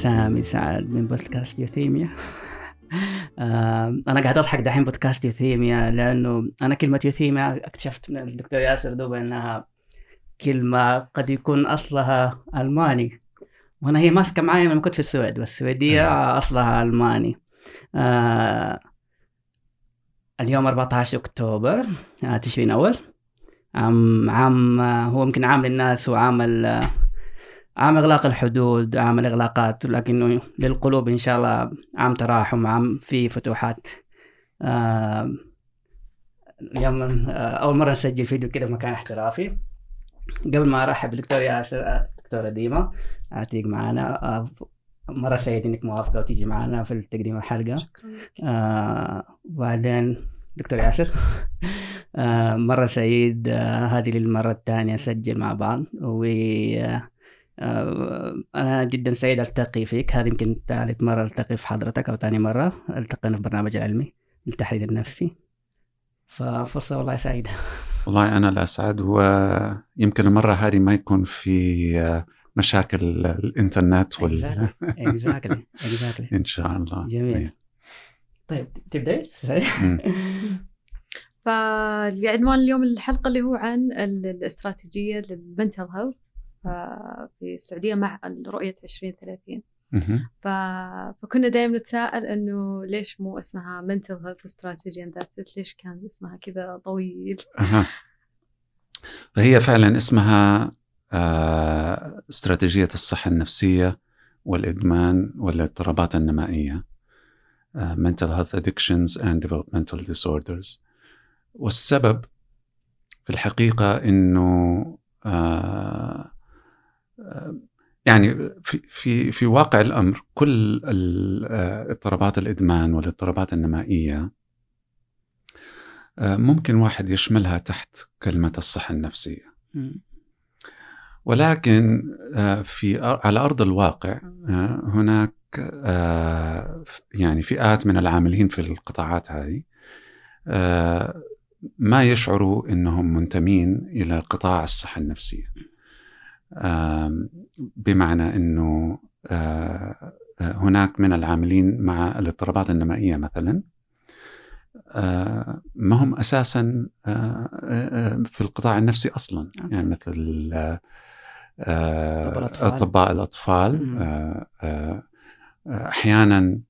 سامي سعد من بودكاست يوثيميا. آه أنا قاعد أضحك دحين بودكاست يوثيميا لأنه أنا كلمة يوثيميا اكتشفت من الدكتور ياسر دوبا أنها كلمة قد يكون أصلها ألماني. وأنا هي ماسكة معايا من كنت في السويد والسويدية أصلها ألماني. آه اليوم 14 أكتوبر آه تشرين أول. عام عام هو يمكن عام للناس وعام عام إغلاق الحدود عام الإغلاقات لكنه للقلوب إن شاء الله عام تراحم عام في فتوحات. آه، اليوم آه، أول مرة نسجل فيديو كده في مكان احترافي. قبل ما أرحب بالدكتور ياسر دكتورة ديما تيجي معنا آه، مرة سعيد إنك موافقة وتيجي معنا في تقديم الحلقة. شكرا آه وبعدين دكتور ياسر آه مرة سعيد آه هذه للمرة الثانية نسجل مع بعض. و آه أنا جدا سعيد ألتقي فيك. هذه يمكن ثالث مرة ألتقي في حضرتك أو ثاني مرة. التقينا في برنامج علمي للتحليل النفسي. ففرصة والله سعيدة. والله أنا الأسعد ويمكن المرة هذه ما يكون في مشاكل الإنترنت وال exactly. exactly. إن شاء الله. جميل. إيه. طيب تبدأ؟ فالعنوان اليوم الحلقة اللي هو عن الإستراتيجية للمنتل هيلث في السعودية مع رؤية 2030 ف... فكنا دائما نتساءل إنه ليش مو اسمها mental health strategy and ليش كان اسمها كذا طويل؟ أه. فهي فعلا اسمها آه، استراتيجية الصحة النفسية والإدمان والاضطرابات النمائية uh, mental health addictions and developmental disorders. والسبب في الحقيقة إنه آه يعني في في في واقع الأمر كل اضطرابات الإدمان والاضطرابات النمائية ممكن واحد يشملها تحت كلمة الصحة النفسية. ولكن في على أرض الواقع هناك يعني فئات من العاملين في القطاعات هذه ما يشعروا إنهم منتمين إلى قطاع الصحة النفسية. بمعنى إنه هناك من العاملين مع الاضطرابات النمائية مثلا ما هم أساسا في القطاع النفسي أصلا. يعني مثل أطباء الأطفال. أحيانا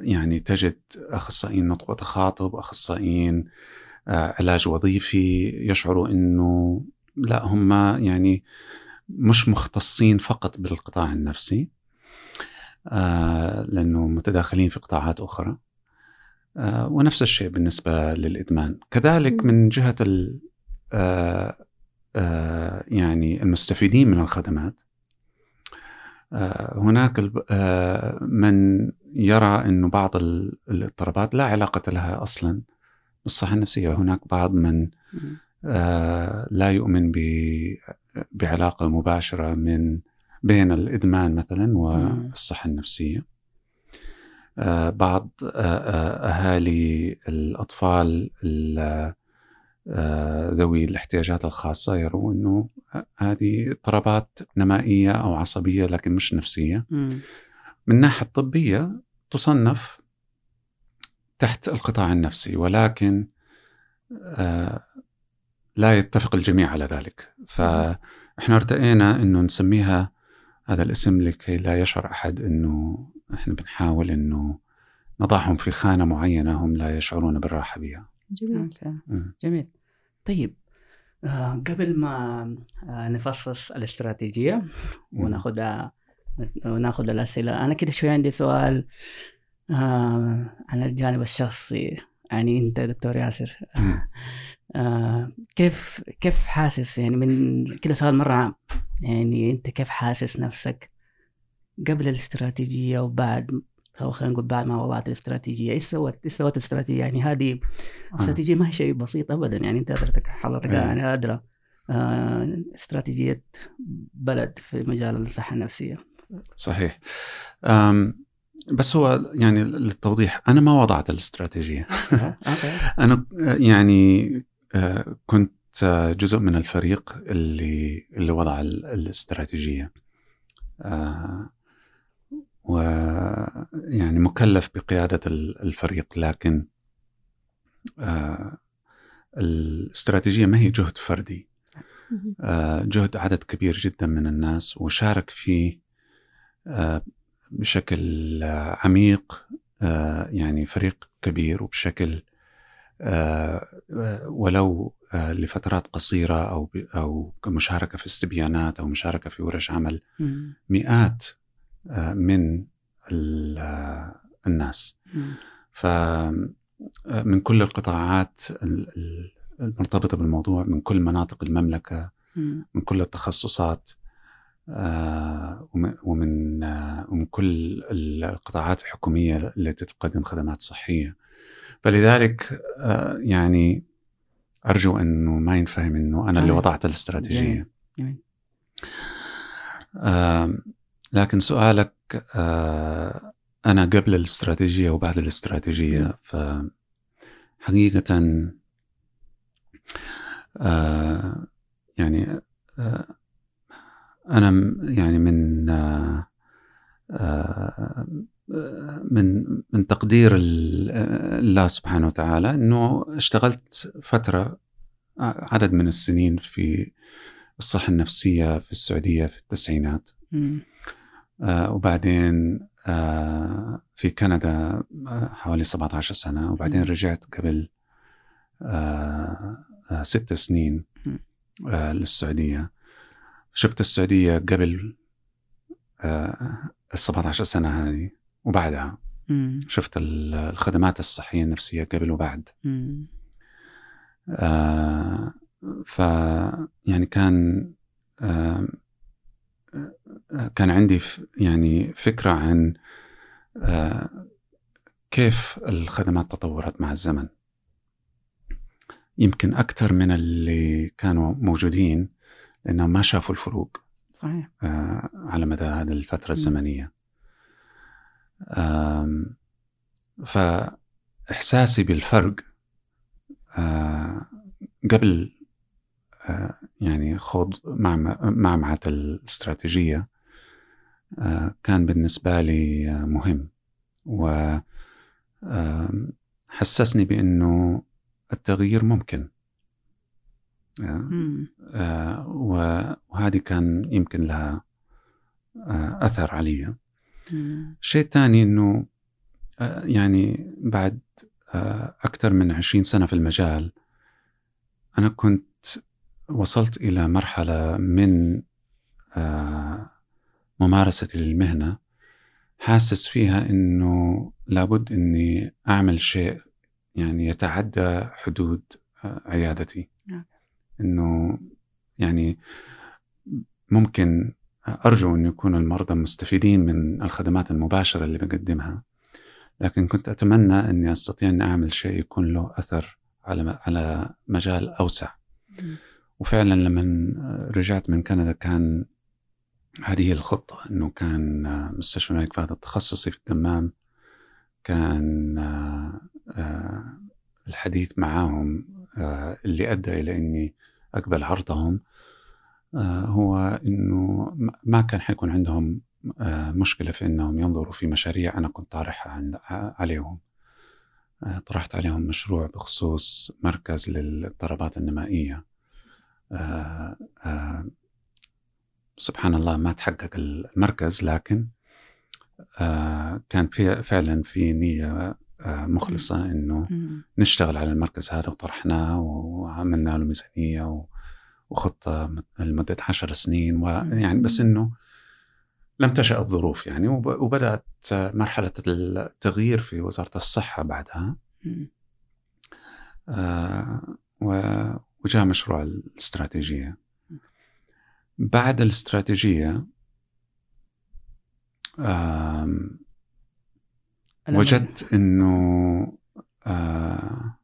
يعني تجد أخصائيين نطق وتخاطب أخصائيين علاج وظيفي يشعروا إنه لا هم يعني مش مختصين فقط بالقطاع النفسي لأنه متداخلين في قطاعات أخرى. ونفس الشيء بالنسبة للإدمان. كذلك من جهة يعني المستفيدين من الخدمات هناك من يرى إنه بعض الاضطرابات لا علاقة لها أصلا بالصحة النفسية. هناك بعض من لا يؤمن بعلاقة مباشرة من بين الإدمان مثلا والصحة النفسية. بعض أهالي الأطفال ذوي الاحتياجات الخاصة يرون إنه هذه اضطرابات نمائية أو عصبية لكن مش نفسية. من الناحيه الطبيه تصنف تحت القطاع النفسي ولكن آه، لا يتفق الجميع على ذلك. فإحنا ارتئينا إنه نسميها هذا الاسم لكي لا يشعر أحد إنه إحنا بنحاول إنه نضعهم في خانة معينة هم لا يشعرون بالراحة بها. جميل. جميل. طيب آه قبل ما آه نفصص الاستراتيجية وناخذها وناخذ الأسئلة أنا كده شوي عندي سؤال آه عن الجانب الشخصي يعني أنت دكتور ياسر. آه كيف كيف حاسس؟ يعني من كده سؤال مرة عام. يعني أنت كيف حاسس نفسك قبل الاستراتيجية وبعد أو خلينا نقول بعد ما وضعت الاستراتيجية؟ إيش سوت إيش سوت الاستراتيجيه يعني هذه آه. استراتيجية ما هي شيء بسيط ابدا. يعني أنت حضرتك حضرتك إيه. يعني أدرى آه استراتيجية بلد في مجال الصحة النفسية. صحيح. بس هو يعني للتوضيح أنا ما وضعت الاستراتيجية. أنا يعني كنت جزء من الفريق اللي اللي وضع الاستراتيجية. آه، ويعني مكلف بقيادة الفريق لكن آه، الاستراتيجية ما هي جهد فردي. جهد عدد كبير جدا من الناس وشارك فيه بشكل عميق يعني فريق كبير وبشكل ولو لفترات قصيرة أو أو مشاركة في استبيانات أو مشاركة في ورش عمل مئات من الناس. فمن كل القطاعات المرتبطة بالموضوع من كل مناطق المملكة من كل التخصصات ومن ومن كل القطاعات الحكومية التي تقدم خدمات صحية. فلذلك يعني أرجو إنه ما ينفهم إنه أنا اللي وضعت الاستراتيجية. جميل. آه لكن سؤالك آه أنا قبل الاستراتيجية وبعد الاستراتيجية ف حقيقة آه يعني آه أنا يعني من آه آه من من تقدير الله سبحانه وتعالى إنه اشتغلت فترة عدد من السنين في الصحة النفسية في السعودية في التسعينات. آه وبعدين آه في كندا آه، حوالي 17 سنة. وبعدين رجعت قبل آه آه ست سنين آه للسعودية. شفت السعودية قبل آه ال 17 سنة هذه. وبعدها مم. شفت الخدمات الصحية النفسية قبل وبعد. آه ف يعني كان آه كان عندي يعني فكرة عن آه كيف الخدمات تطورت مع الزمن. يمكن أكثر من اللي كانوا موجودين لأنهم ما شافوا الفروق صحيح. آه على مدى هذه الفترة الزمنية. فإحساسي بالفرق قبل يعني خوض معمعة الاستراتيجية كان بالنسبة لي مهم وحسسني بأنه التغيير ممكن. وهذه كان يمكن لها أثر علي. الشيء الثاني إنه آه، يعني بعد آه، أكثر من 20 سنة في المجال أنا كنت وصلت إلى مرحلة من آه، ممارستي للمهنة حاسس فيها إنه لابد إني أعمل شيء يعني يتعدى حدود عيادتي نعم. إنه يعني ممكن أرجو أن يكون المرضى مستفيدين من الخدمات المباشرة اللي بقدمها لكن كنت أتمنى أني أستطيع أن أعمل شيء يكون له أثر على على مجال أوسع. وفعلا لما رجعت من كندا كان هذه الخطة أنه كان مستشفى الملك فهد التخصصي في الدمام كان آه، الحديث معهم آه، اللي أدى إلى أني أقبل عرضهم. هو إنه ما كان حيكون عندهم آه، مشكلة في إنهم ينظروا في مشاريع أنا كنت طارحها عليهم. آه، طرحت عليهم مشروع بخصوص مركز للاضطرابات النمائية. سبحان الله ما تحقق المركز لكن كان في فعلا في نية مخلصة إنه نشتغل على المركز هذا وطرحناه وعملنا له ميزانية وخطة لمدة عشر سنين ويعني بس أنه لم تشأ الظروف يعني وبدأت مرحلة التغيير في وزارة الصحة بعدها. آه وجاء مشروع الاستراتيجية. بعد الاستراتيجية وجدت أنه آه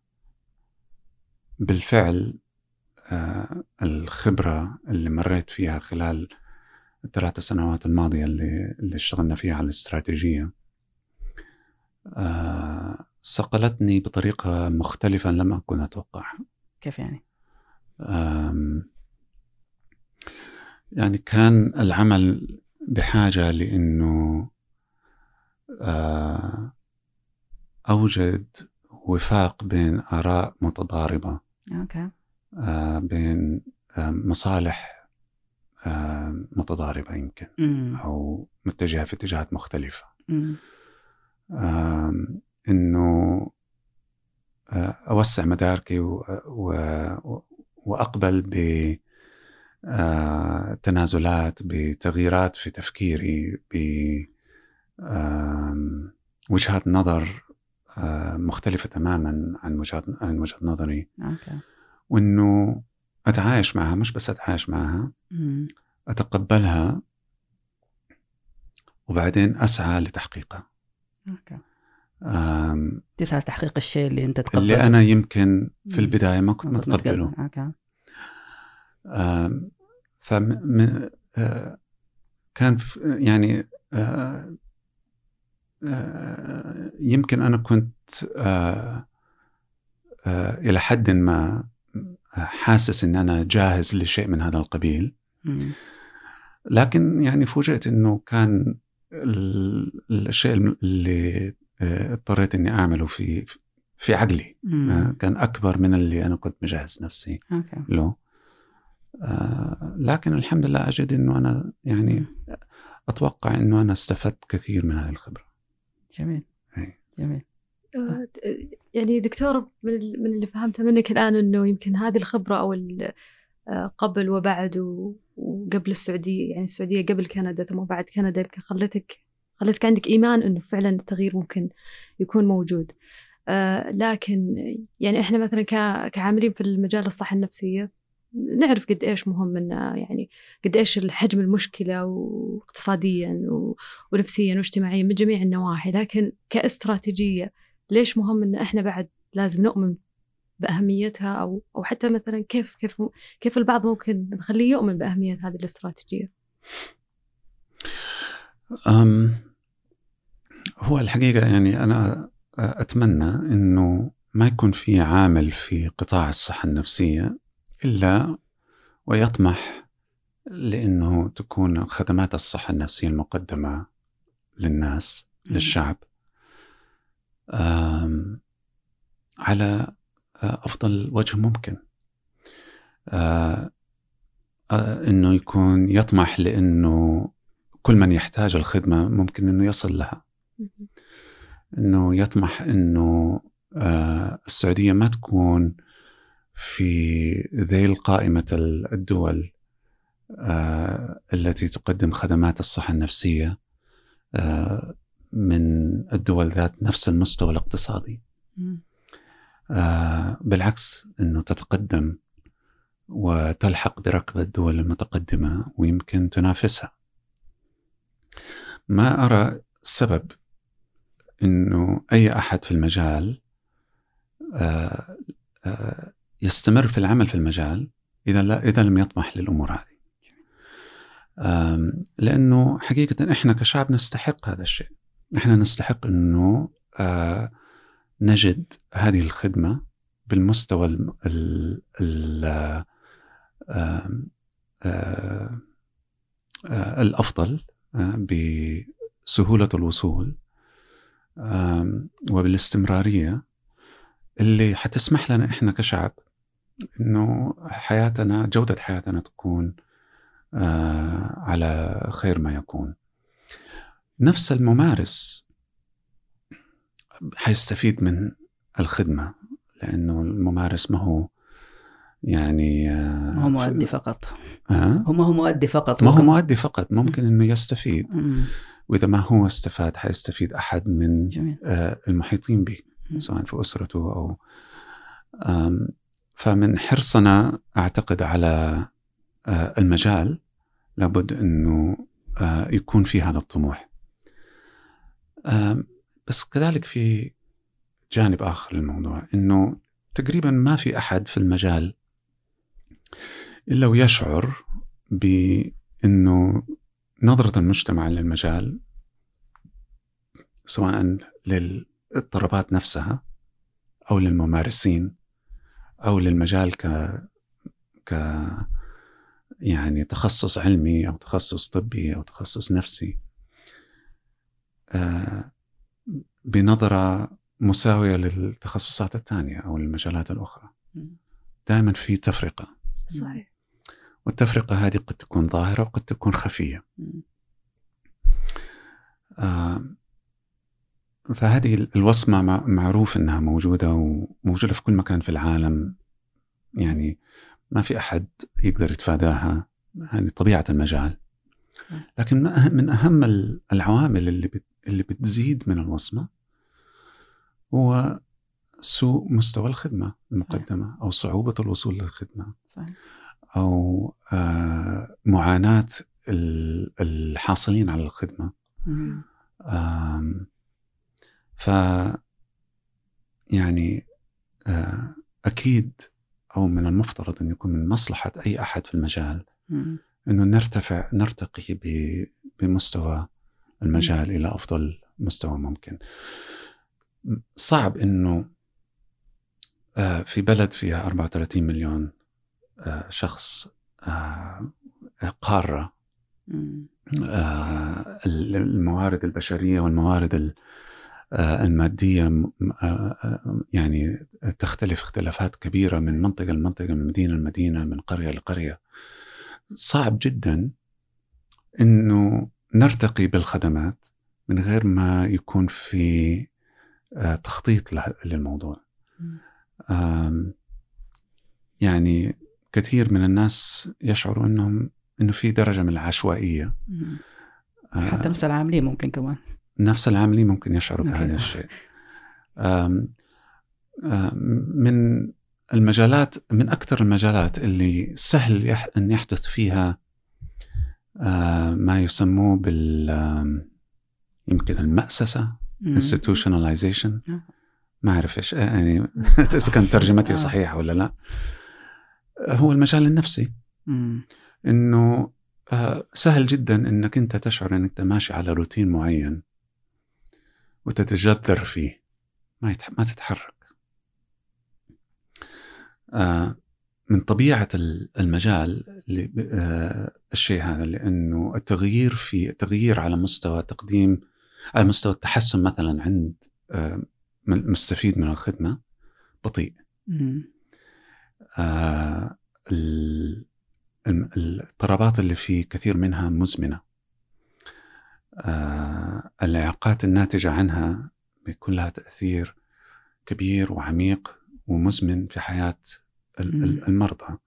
بالفعل الخبرة اللي مريت فيها خلال الثلاث سنوات الماضية اللي, اللي اشتغلنا فيها على الاستراتيجية آه، صقلتني بطريقة مختلفة لم أكن أتوقعها كيف يعني؟ يعني كان العمل بحاجة لأنه آه، أوجد وفاق بين آراء متضاربة أوكي. آه، بين آه، مصالح متضاربة يمكن م. أو متجهة في اتجاهات مختلفة م. إنه أوسع مداركي و... و... وأقبل ب تنازلات بتغييرات في تفكيري بوجهات نظر مختلفة تماما عن وجهة عن وجهة نظري okay. وإنه أتعايش معها مش بس أتعايش معها أتقبلها وبعدين أسعى لتحقيقها. okay. تسعى لتحقيق الشيء اللي أنت تقبله. اللي أنا يمكن في البداية ما كنت متقبله. أوكي. ف كان يعني آه، آه، يمكن أنا كنت إلى حد ما حاسس إن أنا جاهز لشيء من هذا القبيل. لكن يعني فوجئت إنه كان الشيء اللي اضطريت إني أعمله في في عقلي. كان أكبر من اللي أنا كنت مجهز نفسي له. آه، لكن الحمد لله أجد أنه أنا يعني أتوقع أنه أنا استفدت كثير من هذه الخبرة. جميل. أي. جميل. آه، يعني دكتور من اللي فهمته منك الآن أنه يمكن هذه الخبرة أو آه، قبل وبعد وقبل السعودية يعني السعودية قبل كندا ثم بعد كندا يمكن خلتك خلتك عندك إيمان أنه فعلا التغيير ممكن يكون موجود. لكن يعني إحنا مثلا كعاملين في المجال الصحة النفسية نعرف قد إيش مهم انه يعني قد إيش الحجم المشكلة واقتصاديا ونفسيا واجتماعيا من جميع النواحي. لكن كاستراتيجية ليش مهم إن إحنا بعد لازم نؤمن بأهميتها أو أو حتى مثلا كيف كيف كيف البعض ممكن نخليه يؤمن بأهمية هذه الاستراتيجية؟ أم هو الحقيقة يعني أنا أتمنى إنه ما يكون في عامل في قطاع الصحة النفسية إلا ويطمح لأنه تكون خدمات الصحة النفسية المقدمة للناس للشعب على أفضل وجه ممكن. أنه يكون يطمح لأنه كل من يحتاج الخدمة ممكن أنه يصل لها. أنه يطمح أنه السعودية ما تكون في ذيل قائمة الدول آه، التي تقدم خدمات الصحة النفسية. آه، من الدول ذات نفس المستوى الاقتصادي آه، بالعكس أنه تتقدم وتلحق بركب الدول المتقدمة ويمكن تنافسها ما أرى سبب أنه أي أحد في المجال يستمر في العمل في المجال إذا لا إذا لم يطمح للأمور هذه. لأنه حقيقة إحنا كشعب نستحق هذا الشيء. إحنا نستحق إنه آه، نجد هذه الخدمة بالمستوى ال ال ال آه، آه، الأفضل بسهولة الوصول وبالاستمرارية. اللي حتسمح لنا إحنا كشعب إنه حياتنا جودة حياتنا تكون آه على خير ما يكون. نفس الممارس حيستفيد من الخدمة لأنه الممارس ما هو يعني آه ما هو مؤدي فقط آه؟ هو ما هو مؤدي فقط ما هو مؤدي فقط ممكن إنه يستفيد وإذا ما هو استفاد حيستفيد أحد من جميل. آه المحيطين به سواء في أسرته أو فمن حرصنا أعتقد على آه، المجال لابد إنه آه، يكون في هذا الطموح. بس كذلك في جانب آخر للموضوع إنه تقريبا ما في أحد في المجال إلا ويشعر بإنه نظرة المجتمع للمجال سواء للاضطرابات نفسها أو للممارسين أو للمجال ك يعني تخصص علمي أو تخصص طبي أو تخصص نفسي. آه، بنظرة مساوية للتخصصات الثانية أو المجالات الأخرى. دائما في تفرقة. صحيح. والتفرقة هذه قد تكون ظاهرة وقد تكون خفية. آه فهذه الوصمة معروف أنها موجودة وموجودة في كل مكان في العالم. يعني ما في أحد يقدر يتفاداها يعني طبيعة المجال. لكن من أهم العوامل اللي اللي بتزيد من الوصمة هو سوء مستوى الخدمة المقدمة أو صعوبة الوصول للخدمة أو آه، معاناة الحاصلين على الخدمة. ف يعني آه، أكيد أو من المفترض أن يكون من مصلحة أي أحد في المجال أنه نرتفع نرتقي بمستوى المجال إلى أفضل مستوى ممكن. صعب أنه آه، في بلد فيها 34 مليون آه، شخص قارة. الموارد البشرية والموارد آه، المادية آه، آه، يعني تختلف اختلافات كبيرة من منطقة لمنطقة من مدينة لمدينة من قرية لقرية. صعب جدا إنه نرتقي بالخدمات من غير ما يكون في تخطيط للموضوع. يعني كثير من الناس يشعروا إنهم إنه في درجة من العشوائية. حتى نفس العاملين ممكن كمان. نفس العاملين ممكن يشعروا بهذا الشيء. من المجالات من أكثر المجالات اللي سهل أن يحدث فيها ما يسموه بال يمكن المأسسة institutionalization. ما أعرف إيش يعني إذا كانت ترجمتي آه. صحيحة ولا لا. هو المجال النفسي. إنه آه، سهل جدا إنك أنت تشعر إنك ماشي على روتين معين وتتجذر فيه. ما. ما تتحرك. آه من طبيعة المجال آه الشيء هذا لأنه التغيير في التغيير على مستوى تقديم على مستوى التحسن مثلا عند آه مستفيد من الخدمة بطيء. آه الاضطرابات اللي فيه كثير منها مزمنة. آه، الإعاقات الناتجة عنها بيكون لها تأثير كبير وعميق ومزمن في حياة المرضى.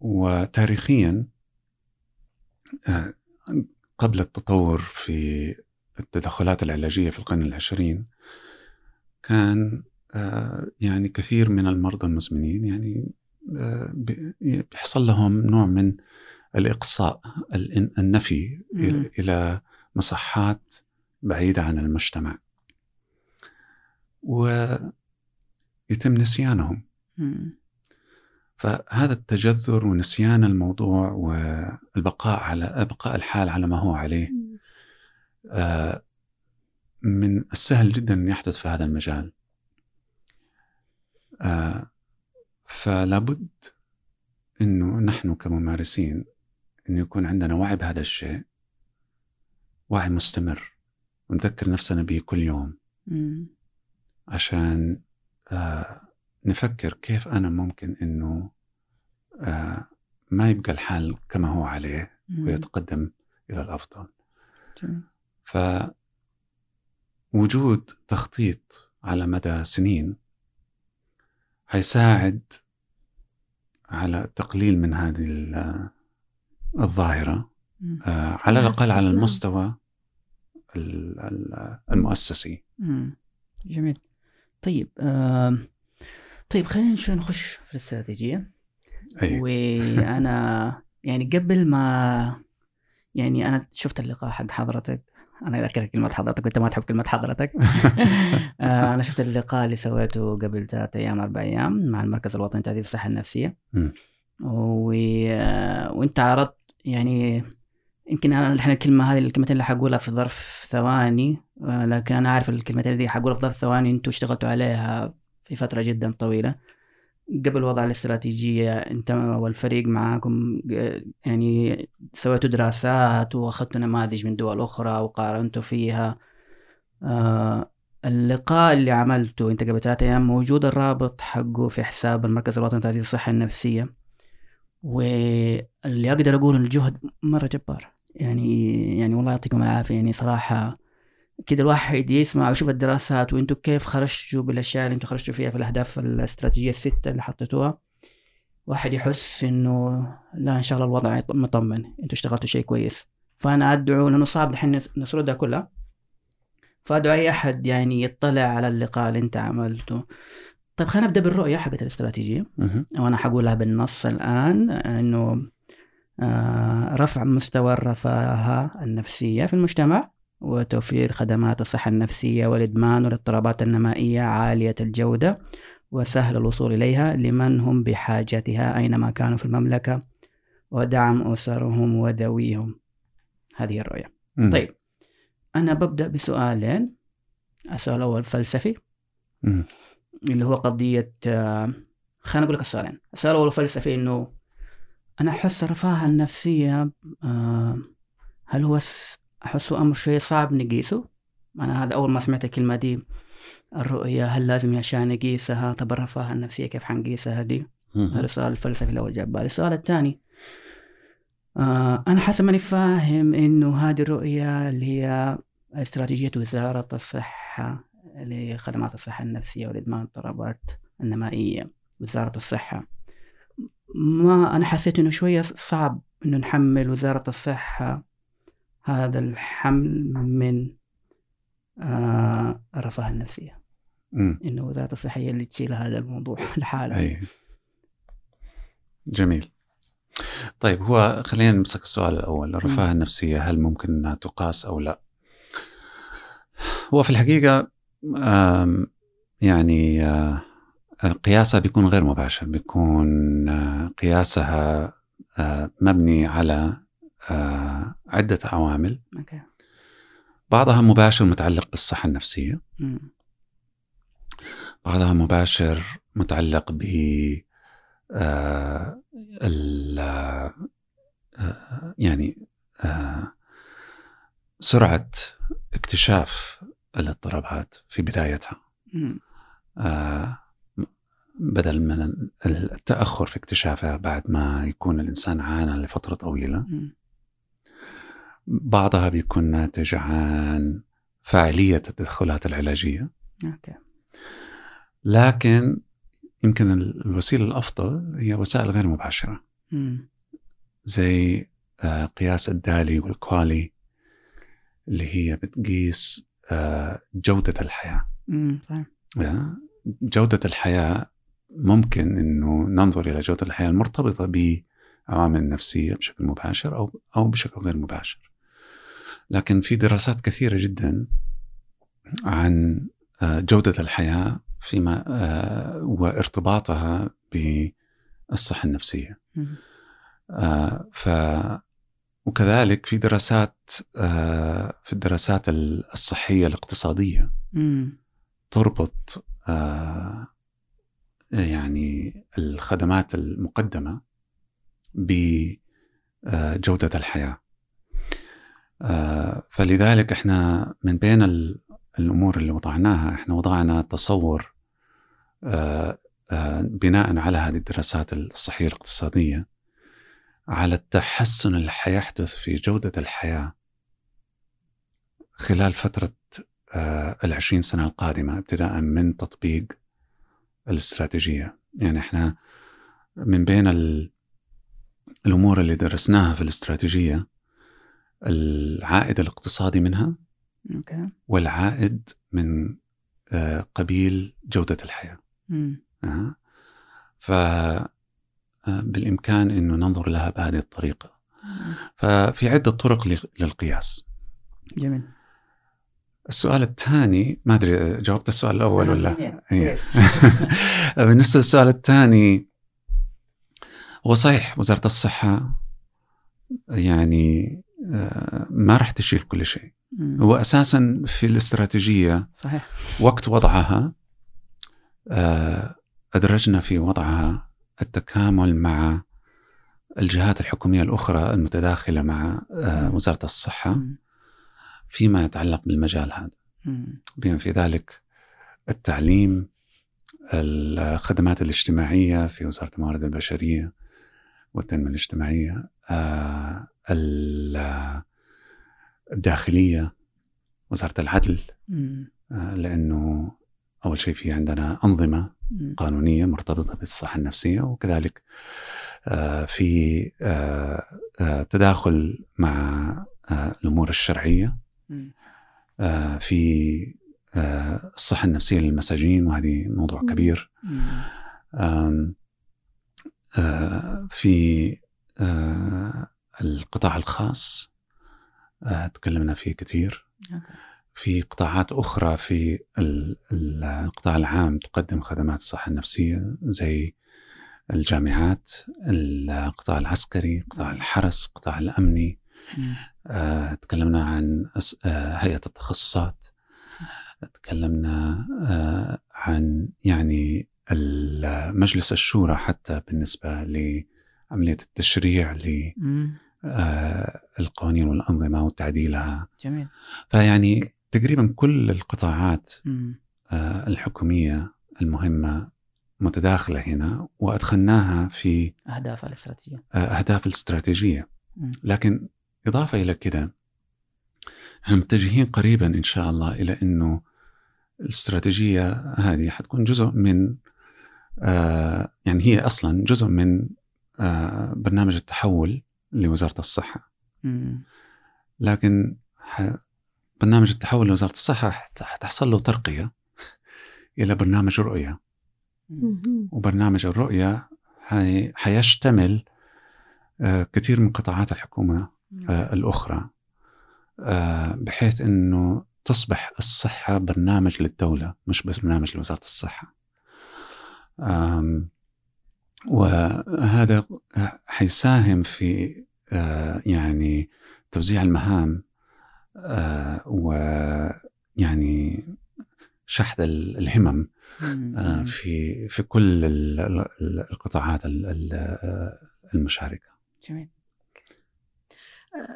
وتاريخيا آه، قبل التطور في التدخلات العلاجية في القرن العشرين كان آه، يعني كثير من المرضى المزمنين يعني بيحصل لهم نوع من الإقصاء النفي مم. إلى مصحات بعيدة عن المجتمع. ويتم نسيانهم. مم. فهذا التجذر ونسيان الموضوع والبقاء على بقاء الحال على ما هو عليه آه من السهل جدا أن يحدث في هذا المجال. آه فلا بد إنه نحن كممارسين انه يكون عندنا وعي بهذا الشيء وعي مستمر ونذكر نفسنا به كل يوم. عشان آه نفكر كيف أنا ممكن إنه آه ما يبقى الحال كما هو عليه ويتقدم إلى الأفضل. ف وجود تخطيط على مدى سنين حيساعد على التقليل من هذه الظاهرة آه على الأقل على المستوى المؤسسي. جميل. طيب آه طيب خلينا شوي نخش في الاستراتيجية. أي. وأنا يعني قبل ما يعني أنا شفت اللقاء حق حضرتك. أنا اذكر كلمة حضرتك وأنت ما تحب كلمة حضرتك. آه، أنا شفت اللقاء اللي سويته قبل ثلاثة أيام أربع أيام مع المركز الوطني لتعزيز الصحة النفسية. و... آه، وأنت عرضت يعني يمكن أنا الحين الكلمة هذه الكلمتين اللي حقولها في ظرف ثواني آه، لكن أنا عارف الكلمتين اللي حقولها في ظرف ثواني أنتم اشتغلتوا عليها في فترة جدا طويلة. قبل وضع الاستراتيجية أنت والفريق معاكم يعني سويتوا دراسات وأخذتوا نماذج من دول أخرى وقارنتوا فيها. آه اللقاء اللي عملته أنت قبل ثلاثة أيام موجود الرابط حقه في حساب المركز الوطني لتعزيز الصحة النفسية. واللي أقدر أقول الجهد مرة جبار. يعني يعني والله يعطيكم العافية. يعني صراحة كده الواحد يسمع ويشوف الدراسات وأنتم كيف خرجتوا بالأشياء اللي أنتم خرجتوا فيها في الأهداف الاستراتيجية الستة اللي حطيتوها. واحد يحس انه لا إن شاء الله الوضع مطمن. أنتم اشتغلتوا شيء كويس. فأنا أدعو لأنه صعب الحين نسردها كلها. فأدعو أي أحد يعني يطلع على اللقاء اللي انت عملته. طيب خلينا نبدأ بالرؤية حقت الاستراتيجية. وأنا حقولها بالنص الآن إنه رفع مستوى الرفاهة النفسية في المجتمع وتوفير خدمات الصحة النفسية والإدمان والاضطرابات النمائية عالية الجودة وسهل الوصول إليها لمن هم بحاجتها أينما كانوا في المملكة ودعم أسرهم وذويهم. هذه الرؤية. م. طيب أنا ببدأ بسؤالين. السؤال الأول فلسفي. م. اللي هو قضية آه، خلينا أقول لك السؤالين. السؤال الأول فلسفي إنه أنا أحس الرفاهة النفسية آه، هل هو أحسه أمر شوي صعب نقيسه؟ أنا هذا أول ما سمعت الكلمة دي الرؤية هل لازم عشان نقيسها؟ طب الرفاهة النفسية كيف حنقيسها دي؟ هذا السؤال الفلسفي الأول جاب بالي. السؤال الثاني آه أنا حسب ماني فاهم إنه هذه الرؤية اللي هي استراتيجية وزارة الصحة لخدمات الصحة النفسية والإدمان الاضطرابات النمائية وزارة الصحة. ما أنا حسيت إنه شوية صعب إنه نحمل وزارة الصحة هذا الحمل من آه الرفاه النفسية. إنه وزارة الصحة هي اللي تشيل هذا الموضوع لحالها. أي. جميل. طيب هو خلينا نمسك السؤال الأول. الرفاه النفسية هل ممكن أنها تقاس أو لا؟ هو في الحقيقة يعني آه، قياسها بيكون غير مباشر بيكون آه، قياسها آه، مبني على آه، عدة عوامل okay. بعضها مباشر متعلق بالصحة النفسية. بعضها مباشر متعلق ب يعني سرعة اكتشاف الاضطرابات في بدايتها. بدل من التأخر في اكتشافها بعد ما يكون الإنسان عانى لفترة طويلة. بعضها بيكون ناتج عن فاعلية التدخلات العلاجية أوكي. لكن يمكن الوسيلة الأفضل هي وسائل غير مباشرة م. زي آه، قياس الدالي والكوالي اللي هي بتقيس آه، جودة الحياة جودة الحياة ممكن إنه ننظر إلى جودة الحياة المرتبطة بعوامل نفسية بشكل مباشر أو أو بشكل غير مباشر. لكن في دراسات كثيرة جدا عن آه، جودة الحياة فيما آه، وارتباطها بالصحة النفسية. آه، ف وكذلك في دراسات في الدراسات الصحية الاقتصادية تربط يعني الخدمات المقدمة بجودة الحياة. آه، فلذلك إحنا من بين الأمور اللي وضعناها إحنا وضعنا تصور آه، آه، بناء على هذه الدراسات الصحية الاقتصادية على التحسن اللي حيحدث في جودة الحياة خلال فترة العشرين سنة القادمة ابتداء من تطبيق الاستراتيجية. يعني إحنا من بين الأمور اللي درسناها في الاستراتيجية العائد الاقتصادي منها. والعائد من آه، قبيل جودة الحياة. أه. ف آه، بالإمكان أنه ننظر لها بهذه الطريقة. ففي عدة طرق للقياس. جميل. السؤال الثاني ما أدري جاوبت السؤال الأول ولا إيه. بالنسبة للسؤال الثاني هو صحيح وزارة الصحة يعني ما راح تشيل كل شيء. هو أساسا في الاستراتيجية صحيح. وقت وضعها آه، أدرجنا في وضعها التكامل مع الجهات الحكومية الأخرى المتداخلة مع آه، وزارة الصحة. فيما يتعلق بالمجال هذا. بما في ذلك التعليم الخدمات الاجتماعية في وزارة الموارد البشرية والتنمية الاجتماعية آه، الداخلية وزارة العدل آه، لأنه أول شيء في عندنا أنظمة قانونية مرتبطة بالصحة النفسية وكذلك آه، في تداخل مع الأمور الشرعية. في الصحة النفسية للمساجين وهذه موضوع كبير. في القطاع الخاص تكلمنا فيه كثير. في قطاعات أخرى في القطاع العام تقدم خدمات الصحة النفسية زي الجامعات القطاع العسكري قطاع الحرس قطاع الأمني. آه، تكلمنا عن آه، هيئة التخصصات. تكلمنا آه، عن يعني مجلس الشورى حتى بالنسبة لعملية التشريع للقوانين والأنظمة وتعديلها. جميل. فيعني تقريبا كل القطاعات الحكومية المهمة متداخلة هنا وأدخلناها في أهداف الاستراتيجية. أهداف الاستراتيجية. لكن إضافة إلى كده إحنا متجهين قريبا إن شاء الله إلى أنه الاستراتيجية هذه حتكون جزء من آه يعني هي أصلا جزء من آه برنامج التحول لوزارة الصحة. لكن برنامج التحول لوزارة الصحة حتحصل له ترقية إلى برنامج رؤية. وبرنامج الرؤية حيشتمل آه كثير من قطاعات الحكومة. الأخرى آه بحيث أنه تصبح الصحة برنامج للدولة مش بس برنامج لوزارة الصحة وهذا حيساهم في آه يعني توزيع المهام آه ويعني شحذ الهمم آه في في كل القطاعات المشاركة. جميل.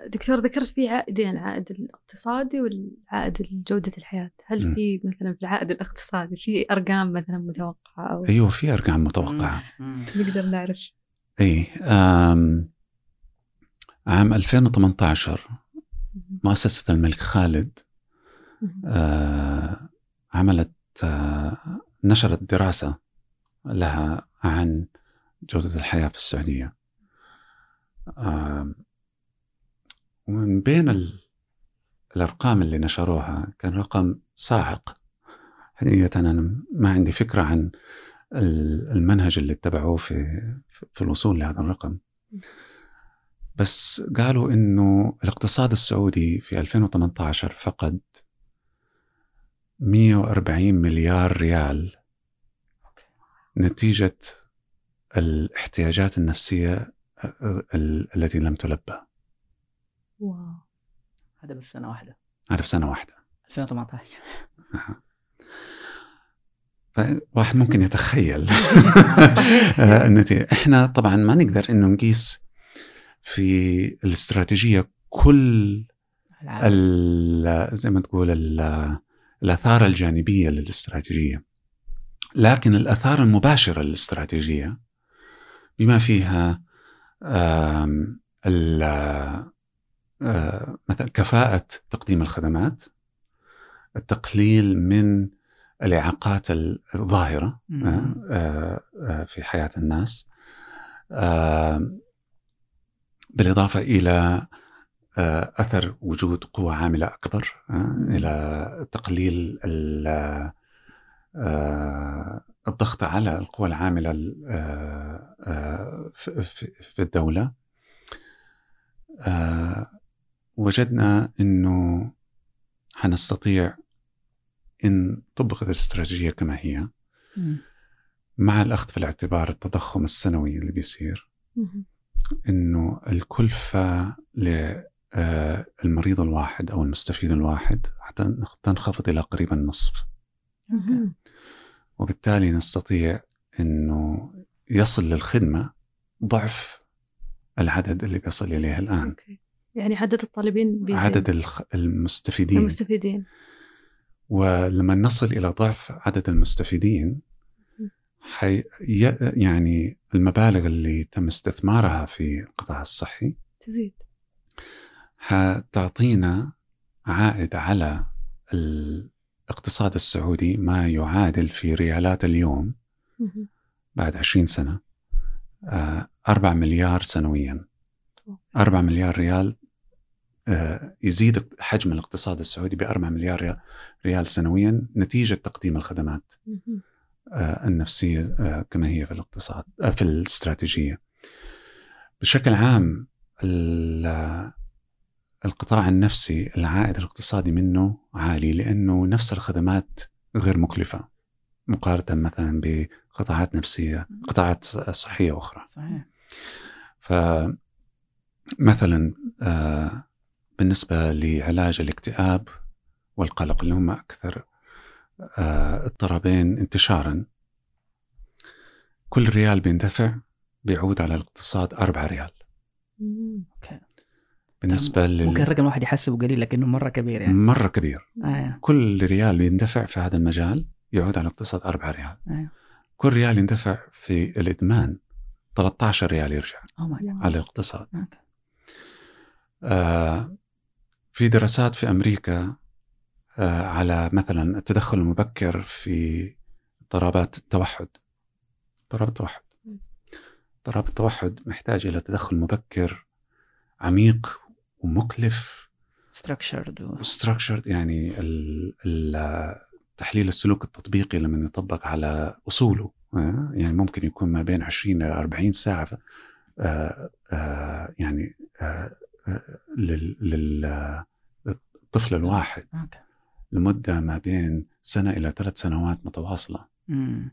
دكتور ذكرت في عائدين عائد الاقتصادي والعائد جودة الحياة. هل في مثلا في العائد الاقتصادي في أرقام مثلا متوقعة أو أيوة في أرقام متوقعة. نقدر نعرف. أي عام 2018 مؤسسة الملك خالد آه عملت آه نشرت دراسة لها عن جودة الحياة في السعودية. آه ومن بين ال... الأرقام اللي نشروها كان رقم صاعق حقيقة أنا ما عندي فكرة عن المنهج اللي اتبعوه في في الوصول لهذا الرقم. بس قالوا إنه الاقتصاد السعودي في 2018 فقد 140 مليار ريال. نتيجة الاحتياجات النفسية التي لم تلبى. واو. هذا بس سنة واحدة. هذا في سنة واحدة. 2018 فواحد ممكن يتخيل النتيجة إحنا طبعا ما نقدر إنه نقيس في الاستراتيجية كل زي ما تقول الآثار الجانبية للاستراتيجية. لكن الآثار المباشرة للاستراتيجية بما فيها مثلا كفاءة تقديم الخدمات التقليل من الإعاقات الظاهرة آه، آه، في حياة الناس بالإضافة إلى أثر وجود قوة عاملة أكبر إلى تقليل الضغط على القوى العاملة في الدولة. وجدنا إنه حنستطيع إن طبقت الاستراتيجية كما هي مع الأخذ في الاعتبار التضخم السنوي اللي بيصير إنه الكلفة للمريض الواحد أو المستفيد الواحد تنخفض إلى قريبا النصف. وبالتالي نستطيع إنه يصل للخدمة ضعف العدد اللي بيصل إليه الآن. أوكي. يعني عدد الطالبين بيزيد. عدد الخ- المستفيدين. المستفيدين. ولما نصل إلى ضعف عدد المستفيدين حي يعني المبالغ اللي تم استثمارها في القطاع الصحي تزيد. حتعطينا عائد على الاقتصاد السعودي ما يعادل في ريالات اليوم. بعد 20 سنة آه، 4 مليار سنويا. 4 مليار ريال آه، يزيد حجم الاقتصاد السعودي ب 4 مليار ريال- سنويا نتيجة تقديم الخدمات. آه، النفسية آه، كما هي في الاقتصاد في الاستراتيجية. بشكل عام ال- القطاع النفسي العائد الاقتصادي منه عالي لأنه نفس الخدمات غير مكلفة مقارنة مثلا بقطاعات نفسية قطاعات صحية أخرى. صحيح. آه، بالنسبة لعلاج الاكتئاب والقلق اللي هم أكثر آه، اضطرابين انتشارا كل ريال بيندفع بيعود على الاقتصاد أربعة ريال مم. بالنسبة ممكن لل الرقم الواحد يحسبه قليل لكنه مرة كبير يعني مرة كبير آه. كل ريال يندفع في هذا المجال يعود على الاقتصاد أربعة ريال آه. كل ريال يندفع في الإدمان 13 ريال يرجع Oh. على الاقتصاد أوكي. آه، في دراسات في أمريكا آه، على مثلا التدخل المبكر في اضطرابات التوحد. اضطراب التوحد. اضطراب التوحد محتاج إلى تدخل مبكر عميق ومكلف. Structured. و... وستراكشرد يعني تحليل السلوك التطبيقي لما يطبق على أصوله. آه، يعني ممكن يكون ما بين 20 إلى 40 ساعة آه، آه، يعني للطفل الواحد أوكي. لمدة ما بين سنة إلى ثلاث سنوات متواصلة مم.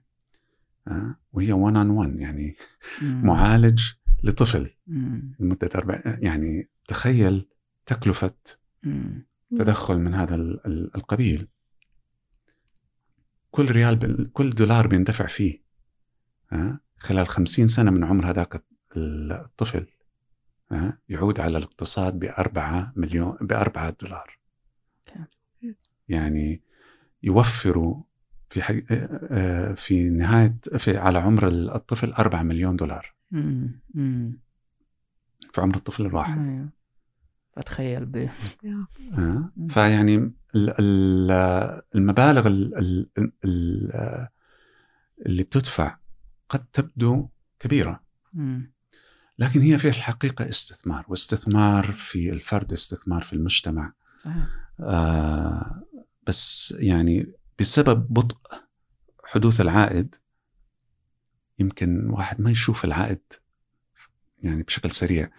آه، وهي 1 on 1 يعني مم. معالج لطفل مم. لمدة أربع يعني تخيل تكلفة مم. تدخل من هذا ال- ال- القبيل كل ريال كل دولار بيندفع فيه ها خلال خمسين سنة من عمر هذاك الطفل يعود على الاقتصاد بأربعة مليون بأربعة دولار. يعني يوفروا في حق آه، في نهاية في على عمر الطفل أربعة مليون دولار. في عمر الطفل الواحد أيوه. فتخيل ب. آه،. فيعني ال- ال- المبالغ ال- ال- ال- اللي بتدفع قد تبدو كبيرة مم. لكن هي في الحقيقة استثمار واستثمار في الفرد استثمار في المجتمع صحيح. آه، بس يعني بسبب بطء حدوث العائد يمكن واحد ما يشوف العائد يعني بشكل سريع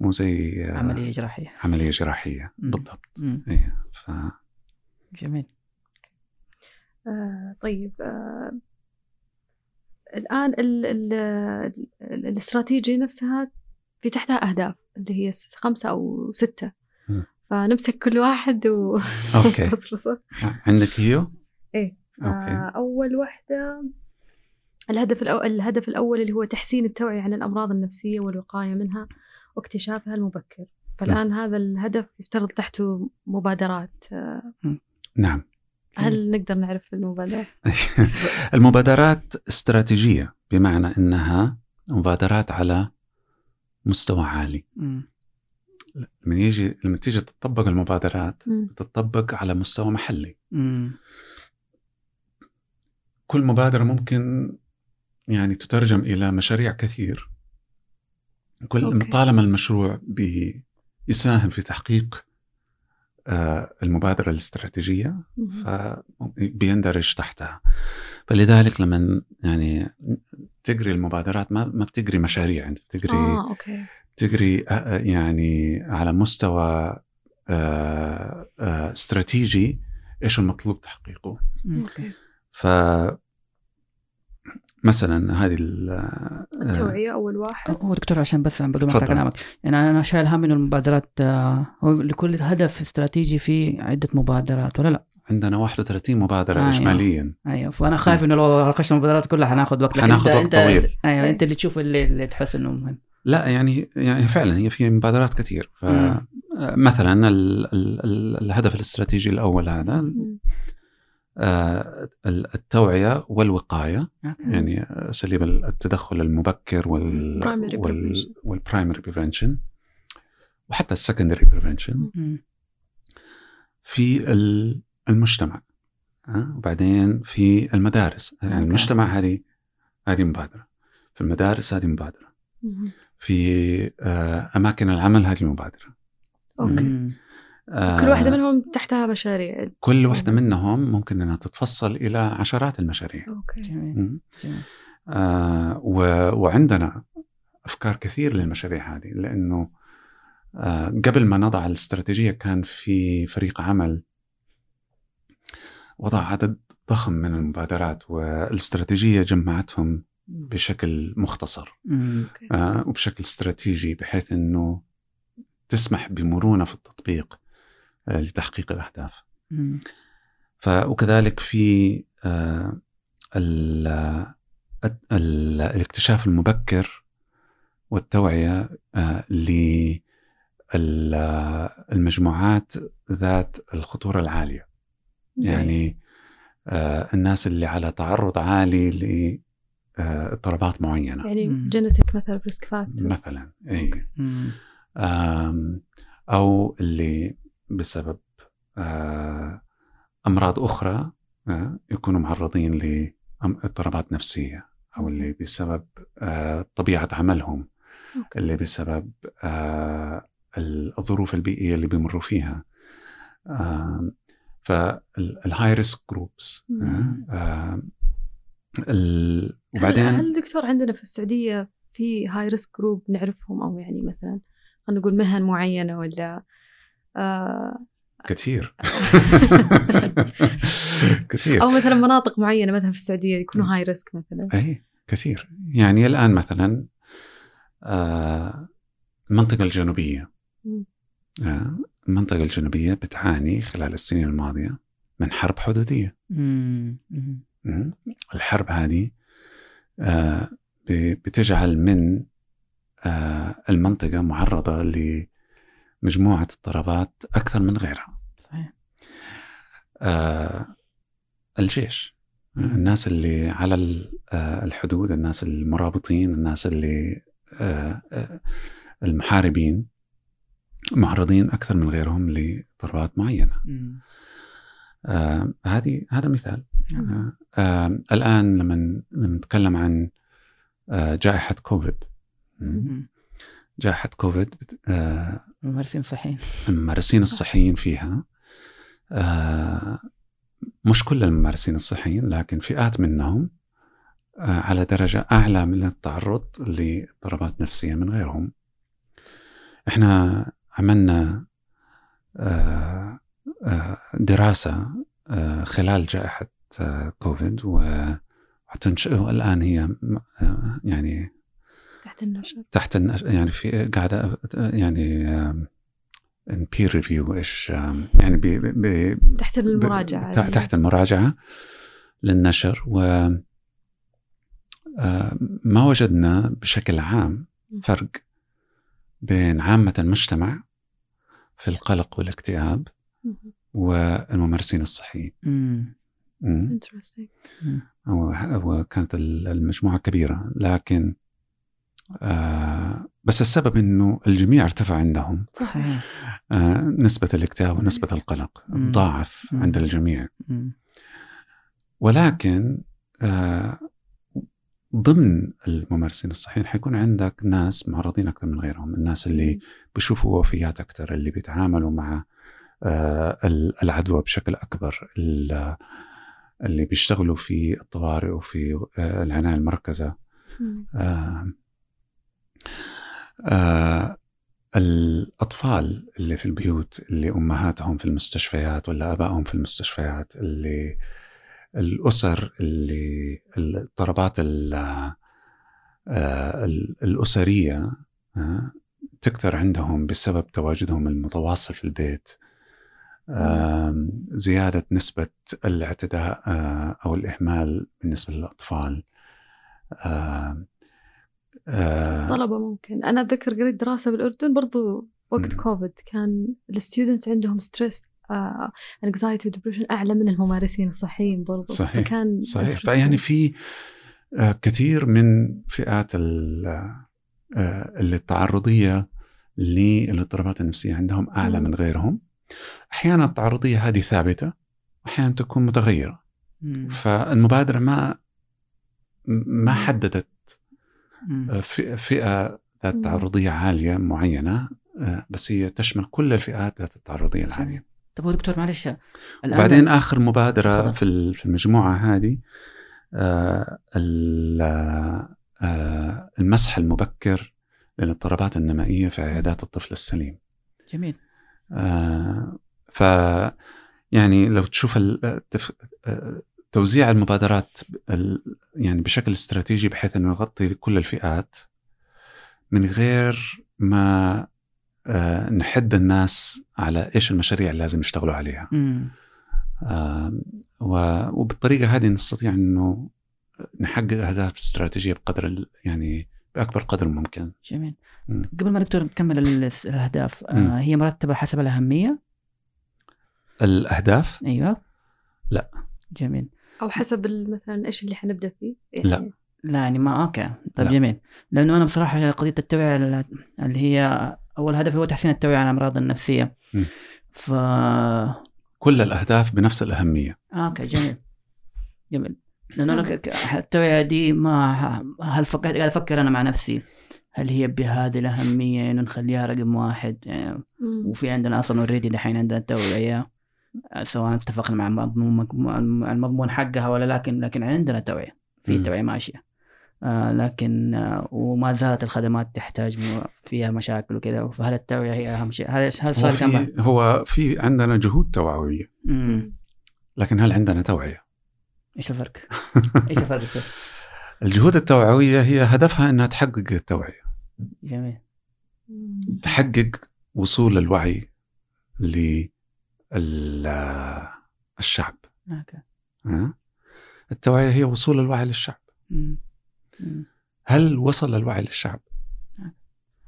مو زي آه، عملية جراحية عملية جراحية مم. بالضبط مم. إيه ف جميل آه طيب آه الآن ال ال ال الاستراتيجية نفسها في تحتها أهداف اللي هي خمسة أو ستة. فنمسك كل واحد و نخلصه. عندك هيو؟ إيه. أوكي أول واحدة الهدف الأول الهدف الأول اللي هو تحسين التوعية عن الأمراض النفسية والوقاية منها واكتشافها المبكر فالآن هذا الهدف يفترض تحته مبادرات آه، نعم هل نقدر نعرف المبادرات؟ المبادرات استراتيجية بمعنى أنها مبادرات على مستوى عالي. لما يجي لما تيجي تطبق المبادرات. تطبق على مستوى محلي مم. كل مبادرة ممكن يعني تترجم إلى مشاريع كثير كل okay. طالما المشروع بيساهم في تحقيق المبادرة الاستراتيجية. فبيندرج تحتها فلذلك لما يعني تقري المبادرات ما ما بتقري مشاريع انت بتقري آه okay تقري آه، يعني على مستوى آه، آه، استراتيجي إيش المطلوب تحقيقه. أوكي ف مثلا هذه ال- آه، التوعية أول واحد. هو دكتور عشان بس عم بدون ما تفضل. أقطع كلامك. يعني أنا شايل هم إنه المبادرات آه، هو لكل هدف استراتيجي في عدة مبادرات ولا لا؟ عندنا 31 مبادرة آه اجماليا. أيوه. فأنا خايف إنه لو ناقشنا المبادرات كلها حناخذ وقت حناخذ وقت انت طويل. أيوه. أنت اللي تشوف اللي, اللي تحس إنه مهم. لا يعني يعني فعلا هي في مبادرات كثير. ف مثلا ال ال ال الهدف الاستراتيجي الأول هذا آه التوعية والوقاية يعني اساليب التدخل المبكر وال وال primary prevention وحتى ال secondary prevention في المجتمع وبعدين في المدارس. يعني المجتمع هذه هذه مبادرة. في المدارس هذه مبادرة. في آه، أماكن العمل هذه مبادرة. okay. آه كل واحدة منهم تحتها مشاريع. كل واحدة منهم ممكن إنها تتفصل إلى عشرات المشاريع. أوكي. جميل. جميل. آه و... وعندنا أفكار كثير للمشاريع هذه لأنه آه قبل ما نضع الاستراتيجية كان في فريق عمل وضع عدد ضخم من المبادرات والاستراتيجية جمعتهم بشكل مختصر. آه وبشكل استراتيجي بحيث إنه تسمح بمرونة في التطبيق. آه لتحقيق الأهداف. ف وكذلك في آه ال ال الاكتشاف المبكر والتوعية آه للمجموعات ذات الخطورة العالية. يعني آه الناس اللي على تعرض عالي اضطرابات معينة. يعني genetic مثلا risk factor مثلا اي أو اللي بسبب أمراض أخرى يكونوا معرضين لاضطرابات نفسية أو اللي بسبب طبيعة عملهم okay. اللي بسبب الظروف البيئية اللي بيمروا فيها. فال high risk groups ال... وبعدين هل, دكتور عندنا في السعودية في high risk group نعرفهم؟ أو يعني مثلا خلينا نقول مهن معينة ولا آه كثير. كثير. أو مثلا مناطق معينة مثلا في السعودية يكونوا high risk مثلا. اي كثير. يعني الآن مثلا آه المنطقة الجنوبية. آه المنطقة الجنوبية بتعاني خلال السنين الماضية من حرب حدودية. الحرب هذه آه، بتجعل من آه، المنطقة معرضة لمجموعة اضطرابات أكثر من غيرها. صحيح. آه، الجيش. الناس اللي على الحدود الناس المرابطين الناس اللي المحاربين معرضين أكثر من غيرهم لاضطرابات معينة. هذه هذا مثال. نعم. آه الآن لما نتكلم عن آه جائحة كوفيد. جائحة كوفيد آه الممارسين الصحيين. الممارسين الصحيين فيها آه مش كل الممارسين الصحيين لكن فئات منهم آه على درجة أعلى من التعرض لاضطرابات نفسية من غيرهم. إحنا عملنا آه آه دراسة آه، خلال جائحة كوفيد وحتنشر الان هي يعني تحت النشر تحت النشر يعني في قاعدة يعني under peer review إيش يعني بي بي تحت المراجعة تحت المراجعة للنشر و ما وجدنا بشكل عام فرق بين عامة المجتمع في القلق والاكتئاب والممارسين الصحيين. وكانت المجموعة كبيرة لكن آه بس السبب إنه الجميع ارتفع عندهم. صحيح. آه نسبة الاكتئاب ونسبة القلق ضاعف عند الجميع. ولكن آه ضمن الممارسين الصحيين حيكون عندك ناس معرضين أكثر من غيرهم، الناس اللي بيشوفوا وفيات أكثر، اللي بيتعاملوا مع آه العدوى بشكل أكبر، اللي بيشتغلوا في الطوارئ وفي آه، العناية المركزة. آه آه الأطفال اللي في البيوت اللي أمهاتهم في المستشفيات ولا آبائهم في المستشفيات اللي الأسر اللي الاضطرابات آه، زيادة نسبة الاعتداء آه، أو الإهمال بالنسبة للأطفال طلبة ممكن. أنا أتذكر قريت دراسة بالأردن برضو وقت كوفيد. كان ال student عندهم stress anxiety و depression أعلى من الممارسين الصحيين برضو. صحيح فكان صحيح. فيعني في آه، كثير من فئات آه، اللي التعرضية للاضطرابات النفسية عندهم أعلى من غيرهم. أحيانا التعرضية هذه ثابتة واحيانا تكون متغيرة. فالمبادرة ما ما حددت آه، فئة ذات تعرضية عالية معينة بس هي تشمل كل الفئات ذات التعرضية العالية. طب دكتور معلش وبعدين آخر مبادرة في في المجموعة هذه آه، آه، المسح المبكر للاضطرابات النمائية في عيادات الطفل السليم. جميل. آه، ف يعني لو تشوف توزيع المبادرات يعني بشكل استراتيجي بحيث إنه يغطي كل الفئات من غير ما آه، نحد الناس على إيش المشاريع اللي لازم يشتغلوا عليها. وبالطريقة هذه نستطيع إنه نحقق أهداف استراتيجية بقدر يعني بأكبر قدر ممكن. جميل. مم. قبل ما دكتور نكمل الأهداف آه هي مرتبة حسب الأهمية؟ الأهداف؟ أيوه. لا. جميل. أو حسب مثلا إيش اللي حنبدأ فيه. يعني لا لا يعني ما okay. طيب لا. جميل. لأنه أنا بصراحة قضية التوعية اللي هي أول هدف هو تحسين التوعية عن الأمراض النفسية. م. ف كل الأهداف بنفس الأهمية. okay جميل. جميل. لأنه أنا التوعية دي ما هل فكرت قاعد أفكر أنا مع نفسي؟ هل هي بهذه الأهمية إنه نخليها رقم واحد؟ يعني وفي عندنا أصلا already دحين عندنا توعية. سواء اتفقنا مع المضمون حقها ولا لكن لكن عندنا توعية. في توعية ماشية. آه لكن آه وما زالت الخدمات تحتاج فيها مشاكل وكذا. فهل التوعية هي أهم شيء؟ هذا هل صار هو في هو في عندنا جهود توعوية. لكن هل عندنا توعية؟ إيش الفرق؟ إيش الفرق؟ الجهود التوعوية هي هدفها إنها تحقق التوعية. جميل. تحقق وصول الوعي للشعب أوكي. التوعية هي وصول الوعي للشعب. مم. هل وصل الوعي للشعب؟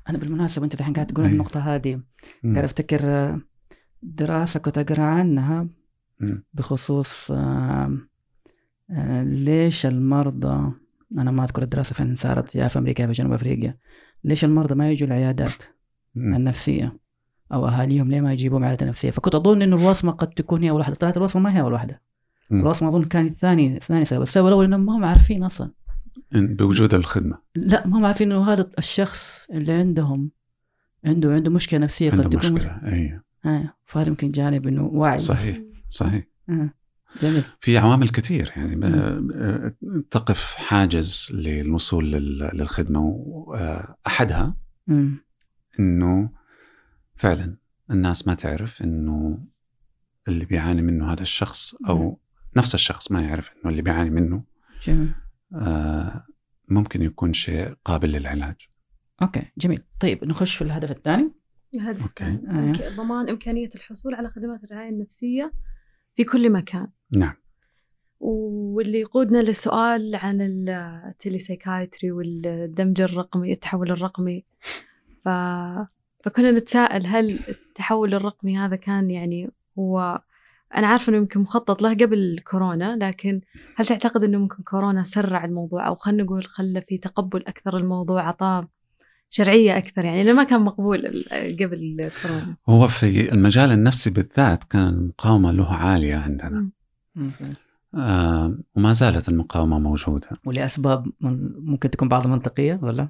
أنا بالمناسبة أنت الحين قاعد تقول النقطة هذه. قاعد أفتكر دراسة كنت أقرأ عنها بخصوص آه، آه، ليش المرضى أنا ما أذكر الدراسة فين صارت يا في أمريكا يا في جنوب أفريقيا ليش المرضى ما يجوا العيادات النفسية؟ أو أهاليهم ليه ما يجيبوهم عيادات نفسية؟ فكنت أظن إنه الوصمة قد تكون هي اول واحدة طلعت الوصمة ما هي اول واحدة الوصمة أظن كانت ثاني ثاني سبب. السبب الأول إنهم ما هم عارفين أصلا. بوجود الخدمة. لا ما هم عارفين إنه هذا الشخص اللي عندهم عنده عنده مشكلة نفسية قد تكون مشكلة أيوه آه. فهذا يمكن جانب إنه وعي صحيح صحيح. آه. جميل. في عوامل كثير يعني تقف حاجز للوصول للخدمة واحدها إنه فعلا الناس ما تعرف إنه اللي بيعاني منه هذا الشخص أو نفس الشخص ما يعرف إنه اللي بيعاني منه جميل. آه ممكن يكون شيء قابل للعلاج. أوكي جميل. طيب نخش في الهدف الثاني. الهدف الثاني. آه. ضمان إمكانية الحصول على خدمات الرعاية النفسية في كل مكان. نعم. واللي يقودنا للسؤال عن التليسايكايتري والدمج الرقمي التحول الرقمي. ف... فكنا نتساءل هل التحول الرقمي هذا كان يعني هو أنا عارفة إنه يمكن مخطط له قبل كورونا لكن هل تعتقد إنه ممكن كورونا سرع الموضوع؟ أو خلينا نقول خلى في تقبل أكثر الموضوع عطاه شرعية أكثر؟ يعني إنه ما كان مقبول قبل كورونا. هو في المجال النفسي بالذات كان المقاومة له عالية عندنا. آه وما زالت المقاومة موجودة. ولأسباب ممكن تكون بعض منطقية ولا؟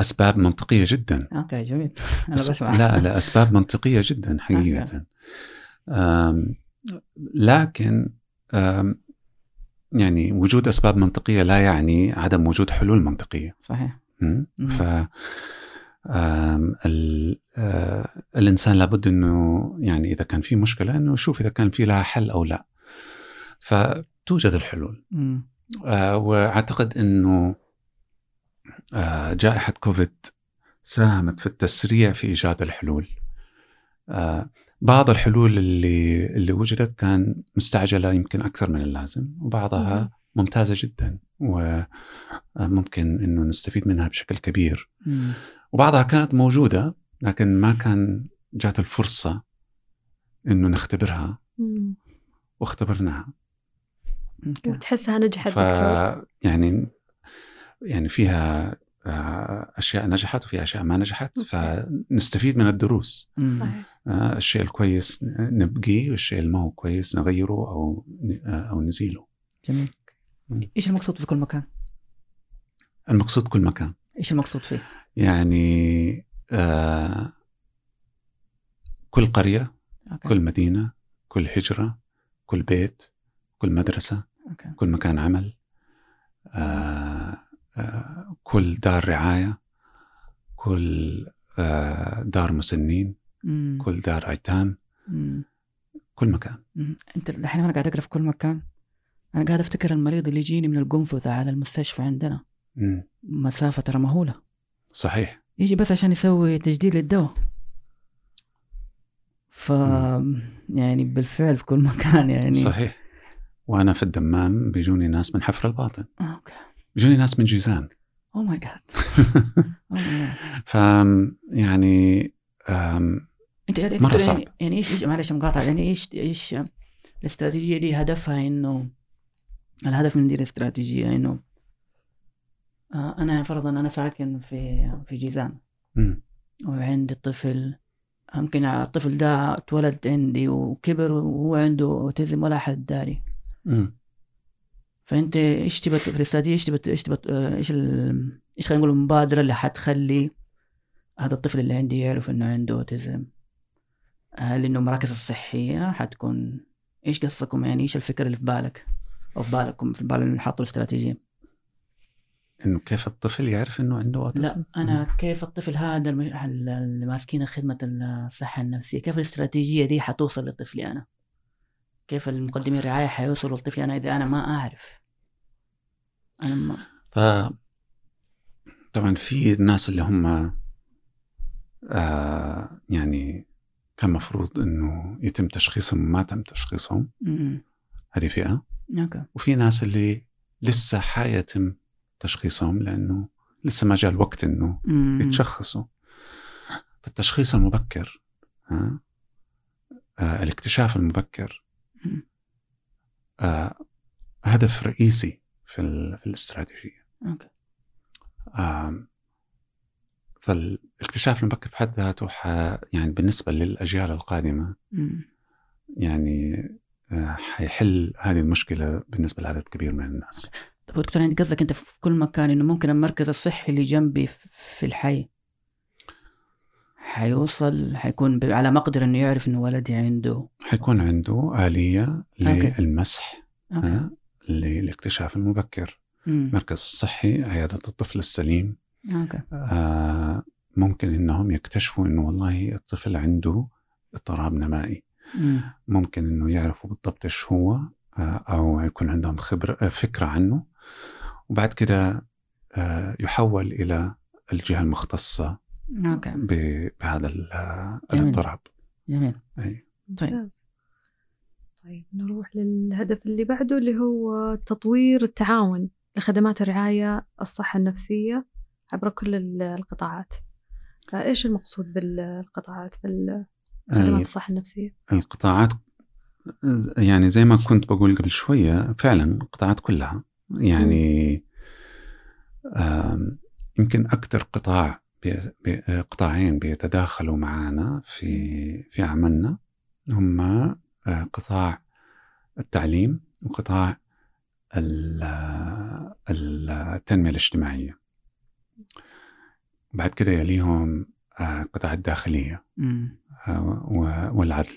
أسباب منطقية جدا. أوكي جميل. أنا بسمع. لا لا أسباب منطقية جدا حقيقة. لكن يعني وجود أسباب منطقية لا يعني عدم وجود حلول منطقية. صحيح. ف الإنسان لابد إنه يعني إذا كان في مشكلة إنه يشوف إذا كان في لها حل أو لا. فتوجد الحلول. وأعتقد إنه جائحة كوفيد ساهمت في التسريع في إيجاد الحلول. بعض الحلول اللي اللي وجدت كان مستعجلة يمكن أكثر من اللازم وبعضها ممتازة جدا وممكن إنه نستفيد منها بشكل كبير. وبعضها كانت موجودة لكن ما كان جات الفرصة إنه نختبرها. واختبرناها. وتحسها نجحت ف... يعني يعني فيها آه، أشياء نجحت وفي أشياء ما نجحت فنستفيد من الدروس صحيح آه، الشيء الكويس نبقيه والشيء اللي ما هو كويس نغيره أو آه، أو نزيله جميل إيش المقصود في كل مكان؟ المقصود كل مكان إيش المقصود فيه؟ يعني آه كل قرية okay. كل مدينة كل هجرة كل بيت كل مدرسة okay. كل مكان عمل آه كل دار رعاية كل آه دار مسنين مم. كل دار ايتام مم. كل مكان. مم. انت الحين أنا قاعد اقرا في كل مكان. أنا قاعد افتكر المريض اللي يجيني من القنفذة على المستشفى عندنا. مم. مسافة ترى مهولة. صحيح. يجي بس عشان يسوي تجديد للدواء. ف يعني بالفعل في كل مكان يعني. صحيح. وأنا في الدمام بيجوني ناس من حفر الباطن. okay. بيجوني ناس من جيزان oh my god ف يعني انت مرة صعب. يعني إيش معلش مقاطع يعني إيش إيش الاستراتيجية دي؟ هدفها إنه الهدف من دي الاستراتيجية إنه آه، أنا فرضا أنا ساكن في في جيزان وعندي طفل يمكن الطفل ده اتولد عندي وكبر وهو عنده أوتيزم ولا حد داري. فأنت إيش تبى في الاستراتيجيه إيش تبى إيش تبى إيش إيش خلينا نقول المبادرة اللي حتخلي هذا الطفل اللي عندي يعرف إنه عنده أوتيزم؟ هل إنه المراكز الصحيه حتكون إيش قصكم يعني؟ إيش الفكرة اللي في بالك؟ أو في بالكم في بال اللي حاطوا الاستراتيجية؟ إنه كيف الطفل يعرف إنه عنده أوتيزم؟ لا أنا كيف الطفل هذا اللي ماسكين خدمة الصحة النفسية كيف الاستراتيجية دي حتوصل لطفلي أنا؟ كيف المقدمين الرعاية حيوصلوا لطفلي أنا إذا أنا ما أعرف؟ أنا ما ف طبعا في الناس اللي هم آه يعني كان مفروض إنه يتم تشخيصهم وما تم تشخيصهم. هذه فئة. okay. وفي ناس اللي لسه حيتم تشخيصهم لأنه لسه ما جاء الوقت إنه يتشخصوا. فالتشخيص المبكر ها؟ آه الاكتشاف المبكر آه هدف رئيسي في, في الاستراتيجية. okay. فالاكتشاف المبكر بحد ذاته يعني بالنسبة للأجيال القادمة يعني آه، حيحل هذه المشكلة بالنسبة لعدد كبير من الناس. طب دكتور يعني قصدك أنت في كل مكان إنه ممكن المركز الصحي اللي جنبي في الحي حيوصل حيكون على مقدر إنه يعرف إنه ولدي عنده؟ حيكون عنده آلية للمسح okay. للاكتشاف المبكر. المركز الصحي عيادة الطفل السليم. okay. آه ممكن إنهم يكتشفوا إنه والله الطفل عنده اضطراب نمائي. ممكن إنه يعرفوا بالضبط إيش هو آه، أو يكون عندهم خبره آه، فكرة عنه. وبعد كده آه، يحول إلى الجهة المختصة أوكي. بهذا الاضطراب. جميل. أي. طيب. طيب نروح للهدف اللي بعده اللي هو تطوير التعاون لخدمات الرعاية الصحة النفسية عبر كل القطاعات. فإيش المقصود بالقطاعات في خدمات الصحة النفسية؟ القطاعات يعني زي ما كنت بقول قبل شوية فعلا القطاعات كلها. يعني يمكن أكثر قطاع قطاعين بيتداخلوا معنا في في عملنا هم آه، قطاع التعليم وقطاع التنمية الاجتماعية. بعد كده يليهم آه، قطاع الداخلية آه، والعدل.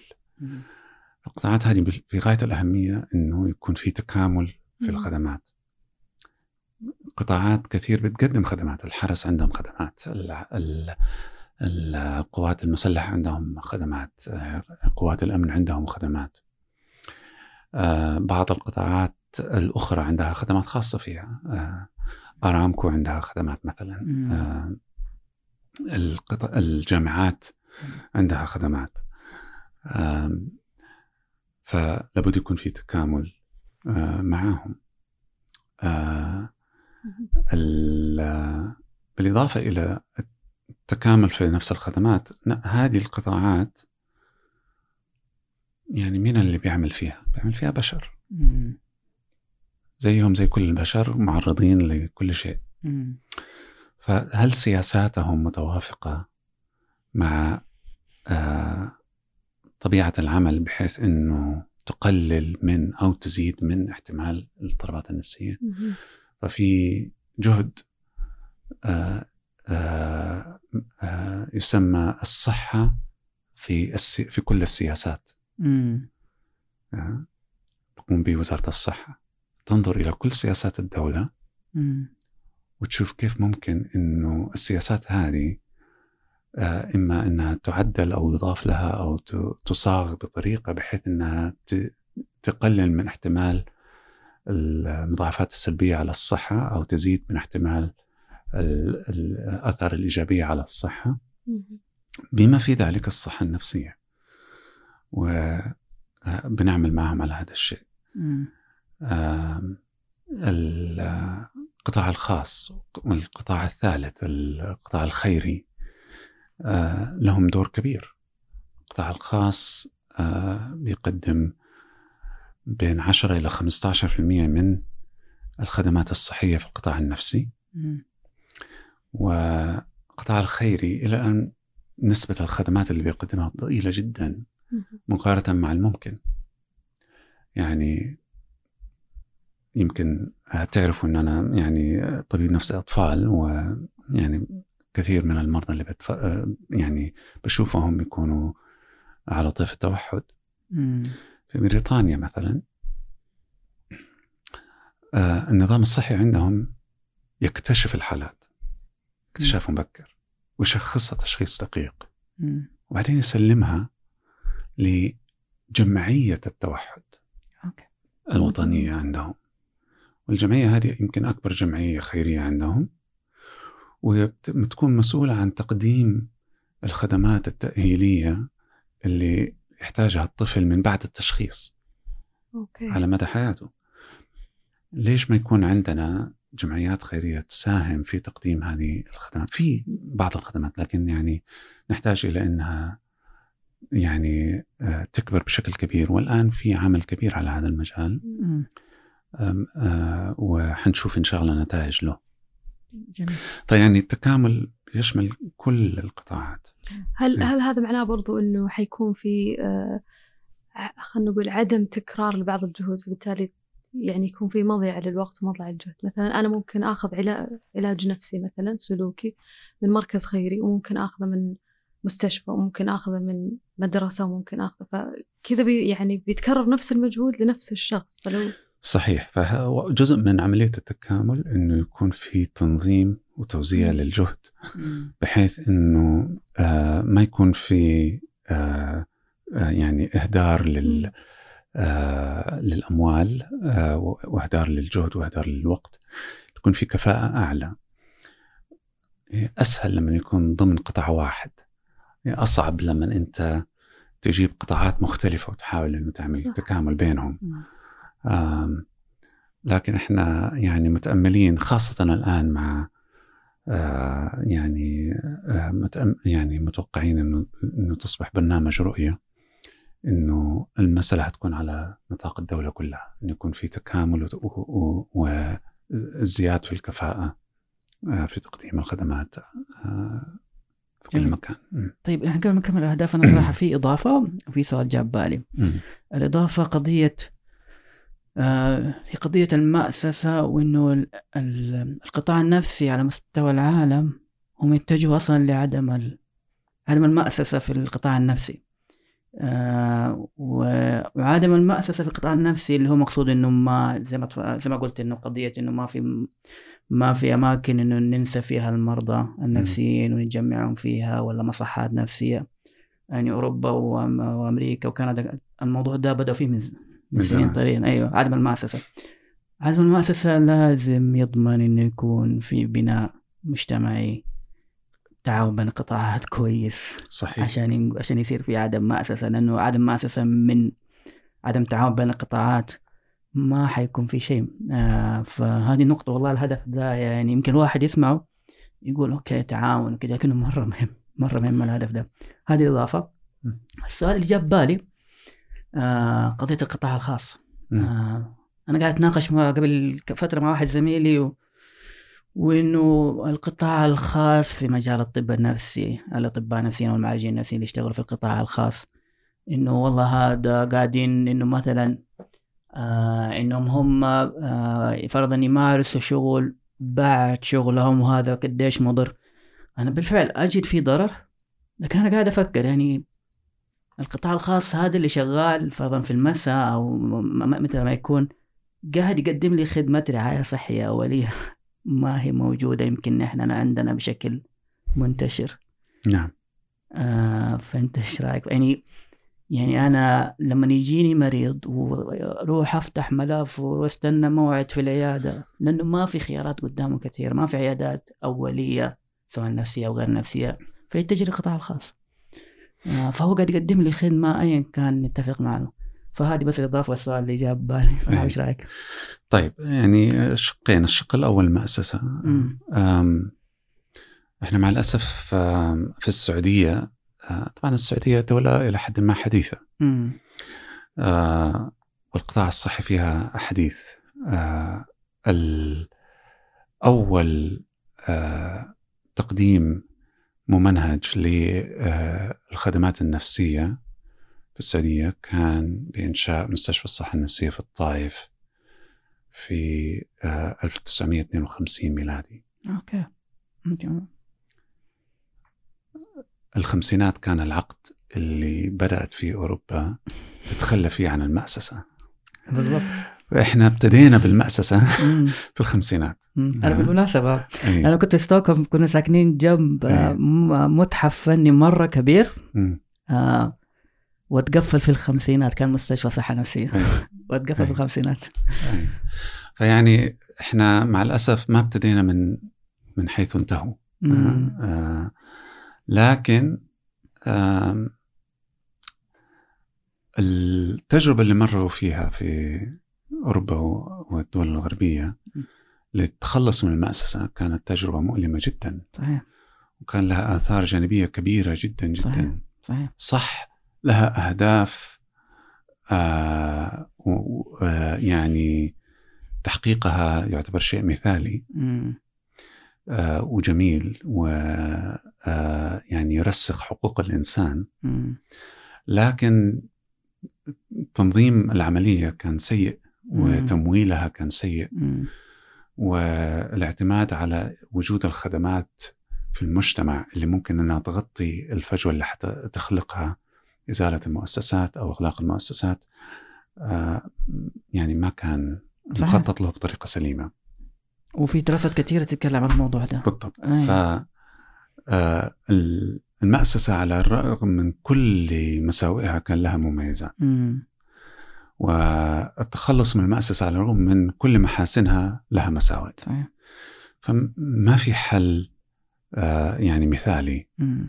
القطاعات هذه في غاية الأهمية أنه يكون في تكامل في الخدمات. قطاعات كثير بتقدم خدمات الحرس عندهم خدمات القوات المسلحة عندهم خدمات قوات الأمن عندهم خدمات. آه، بعض القطاعات الأخرى عندها خدمات خاصة فيها. أرامكو عندها خدمات مثلا. الجامعات عندها خدمات. فلابد يكون في تكامل آه، معهم آه، بالإضافة إلى التكامل في نفس الخدمات. هذه القطاعات يعني مين اللي بيعمل فيها؟ بيعمل فيها بشر. زيهم زي كل البشر معرضين لكل شيء. فهل سياساتهم متوافقة مع آه، طبيعة العمل بحيث أنه تقلل من أو تزيد من احتمال الاضطرابات النفسية؟ ففي جهد آه، يسمى الصحة في في كل السياسات. تقوم به وزارة الصحة. تنظر إلى كل سياسات الدولة وتشوف كيف ممكن أنه السياسات هذه آه، إما أنها تعدل أو يضاف لها أو تصاغ بطريقة بحيث أنها تقلل من احتمال المضاعفات السلبية على الصحة أو تزيد من احتمال الأثار الإيجابية على الصحة. بما في ذلك الصحة النفسية. وبنعمل آه، معهم على هذا الشيء. القطاع الخاص والقطاع الثالث القطاع الخيري آه، لهم دور كبير. القطاع الخاص آه، بيقدم بين 10 إلى 15% من الخدمات الصحية في القطاع النفسي. والقطاع الخيري إلى الآن نسبة الخدمات اللي بيقدمها ضئيلة جدا مقارنة مع الممكن. يعني يمكن تعرفوا إن أنا يعني طبيب نفسي أطفال ويعني كثير من المرضى اللي بتف... يعني بشوفهم يكونوا على طيف التوحد. في بريطانيا مثلا آه النظام الصحي عندهم يكتشف الحالات. اكتشاف مبكر. ويشخصها تشخيص دقيق. وبعدين يسلمها لجمعية التوحد الوطنية عندهم. والجمعية هذه يمكن أكبر جمعية خيرية عندهم. وتكون مسؤولة عن تقديم الخدمات التأهيلية اللي يحتاجها الطفل من بعد التشخيص أوكي. على مدى حياته. ليش ما يكون عندنا جمعيات خيرية تساهم في تقديم هذه الخدمات في بعض الخدمات لكن يعني نحتاج إلى أنها يعني آه، تكبر بشكل كبير والآن في عمل كبير على هذا المجال آه، وحنشوف إن شاء الله نتائج له جميل. فيعني التكامل يشمل كل القطاعات هل يعني. هل هذا معناه برضو إنه حيكون في آه خلينا نقول عدم تكرار لبعض الجهود فبالتالي يعني يكون في مضيعة للوقت ومضيعة للجهد مثلا أنا ممكن أخذ علاج نفسي مثلا سلوكي من مركز خيري وممكن أخذه من مستشفى وممكن أخذه من مدرسة وممكن أخذه. فكذا بي يعني بيتكرر نفس المجهود لنفس الشخص. فلو صحيح. فجزء من عملية التكامل أنه يكون في تنظيم وتوزيع للجهد بحيث أنه آه ما يكون في آه آه يعني إهدار لل للأموال آه وإهدار للجهد وإهدار للوقت تكون في كفاءة أعلى. أسهل لما يكون ضمن قطاع واحد. أصعب لما أنت تجيب قطاعات مختلفة وتحاول أنه تعمل صح. تكامل بينهم. لكن إحنا يعني متأملين خاصة الآن مع آه، يعني آه، يعني متوقعين انه إنه تصبح برنامج رؤية. إنه المسألة حتكون على نطاق الدولة كلها انه يكون في تكامل وازدياد في الكفاءة آه، في تقديم الخدمات في كل مكان. طيب إحنا قبل ما نكمل الاهداف أنا صراحة. في إضافة وفي سؤال جاب بالي. الإضافة قضية آه، في قضية المأسسة وإنه القطاع النفسي على مستوى العالم هم يتجهوا أصلا لعدم عدم المأسسة في القطاع النفسي. آه، وعدم المأسسة في القطاع النفسي اللي هو مقصود إنه ما زي ما زي ما قلت إنه قضية إنه ما في ما في أماكن إنه ننسى فيها المرضى النفسيين ونجمعهم فيها ولا مصحات نفسية. يعني أوروبا وأمريكا وكندا الموضوع ده بدأ فيه من من سنين طويلة أيوه عدم المؤسسه عدم المؤسسه لازم يضمن إنه يكون في بناء مجتمعي. تعاون بين القطاعات كويس. صحيح. عشان عشان يصير في عدم مأسسة لأنه عدم مأسسة من عدم تعاون بين القطاعات ما حيكون في شيء. آه فهذه النقطة والله الهدف ده يعني يمكن واحد يسمعه يقول أوكي تعاون وكذا لكنه مرة مهم مرة مهم الهدف ده هذه الإضافة. السؤال اللي جاب بالي آه قضية القطاع الخاص. آه أنا قاعد أتناقش قبل فترة مع واحد زميلي و... وإنه القطاع الخاص في مجال الطب النفسي الأطباء النفسيين والمعالجين النفسيين اللي يشتغلوا في القطاع الخاص إنه والله هذا قاعدين إنه مثلا آه إنهم هم آه فرضا يمارسوا شغل بعد شغلهم وهذا قديش مضر. أنا بالفعل أجد في ضرر لكن أنا قاعد أفكر يعني القطاع الخاص هذا اللي شغال فرضا في المساء أو متى ما يكون قاعد يقدم لي خدمة رعاية صحية أولية. ما هي موجودة يمكن إحنا عندنا بشكل منتشر. نعم. آه فأنت إيش رأيك؟ يعني يعني أنا لما يجيني مريض وأروح أفتح ملف وأستنى موعد في العيادة لأنه ما في خيارات قدامه كثير ما في عيادات أولية سواء نفسية أو غير نفسية فيتجه للقطاع الخاص. آه فهو قاعد يقدم لي خدمة أيا كان نتفق معه. فهذه بس الإضافة والسؤال اللي جاب بالي إيه. إيش رأيك؟ طيب يعني شقين الشق الأول المؤسسه إحنا مع الأسف في السعودية آه، طبعا السعودية دولة إلى حد ما حديثة. آه، والقطاع الصحي فيها حديث. آه، أول تقديم ممنهج للخدمات النفسية في السعودية كان بإنشاء مستشفى الصحة النفسية في الطائف في 1952 آه، ميلادي. أوكي. الخمسينات كان العقد اللي بدأت فيه أوروبا تتخلى فيه عن المأسسة. بالضبط. إحنا ابتدينا بالمأسسة في الخمسينات. أنا بالمناسبة أيه. أنا كنت في ستوكهولم كنا ساكنين جنب أيه. متحف فني مرة كبير. آه وتقفل في الخمسينات كان مستشفى صحة نفسية. وتقفل في الخمسينات. فيعني إحنا مع الأسف ما ابتدينا من من حيث انتهوا. آه آه لكن آه التجربة اللي مروا فيها في أوروبا والدول الغربية للتخلص من المأسسة كانت تجربة مؤلمة جدا. صحيح. وكان لها آثار جانبية كبيرة جدا جدا. صحيح, صحيح. صح لها أهداف آه آه يعني تحقيقها يعتبر شيء مثالي. آه وجميل و آه يعني يرسخ حقوق الإنسان. لكن تنظيم العملية كان سيء وتمويلها كان سيء. والاعتماد على وجود الخدمات في المجتمع اللي ممكن أنها تغطي الفجوة اللي حتى إزالة المؤسسات أو إغلاق المؤسسات آه، يعني ما كان مخطط له بطريقة سليمة. وفي دراسات كثيرة تتكلم عن الموضوع ده. بالضبط. أيه. ف آه، المأسسة على الرغم من كل مساوئها كان لها مميزات. والتخلص من المأسسة على الرغم من كل محاسنها لها مساوئ. صحيح. فما في حل آه، يعني مثالي. مم.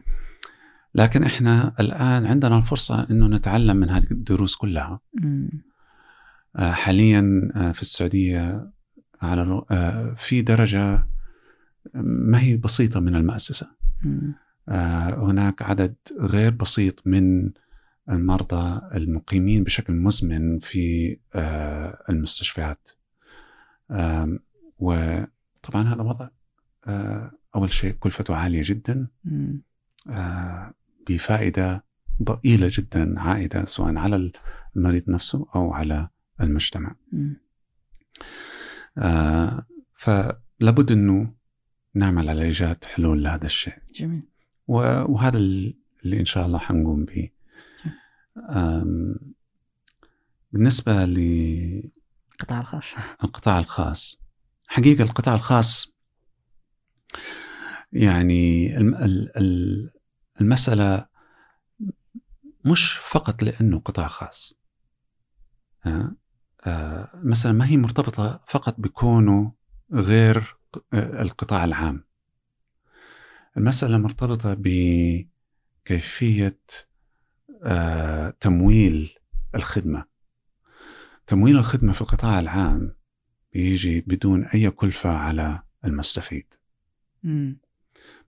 لكن إحنا الآن عندنا الفرصة إنه نتعلم من هذه الدروس كلها. آه، حاليا آه، في السعودية على آه، في درجة ما هي بسيطة من المؤسسه. هناك عدد غير بسيط من المرضى المقيمين بشكل مزمن في المستشفيات. وطبعا هذا وضع أول شيء كلفته عالية جدا. بفائدة ضئيلة جدا عائدة سواء على المريض نفسه أو على المجتمع. آه فلابد أنه نعمل على إيجاد حلول لهذا الشيء. جميل. وهذا اللي إن شاء الله حنقوم به بالنسبة للقطاع الخاص. القطاع الخاص. حقيقة القطاع الخاص يعني ال ال المسألة مش فقط لأنه قطاع خاص. المسألة ما هي مرتبطة فقط بكونه غير القطاع العام. المسألة مرتبطة بكيفية آه، تمويل الخدمة. تمويل الخدمة في القطاع العام بيجي بدون أي كلفة على المستفيد.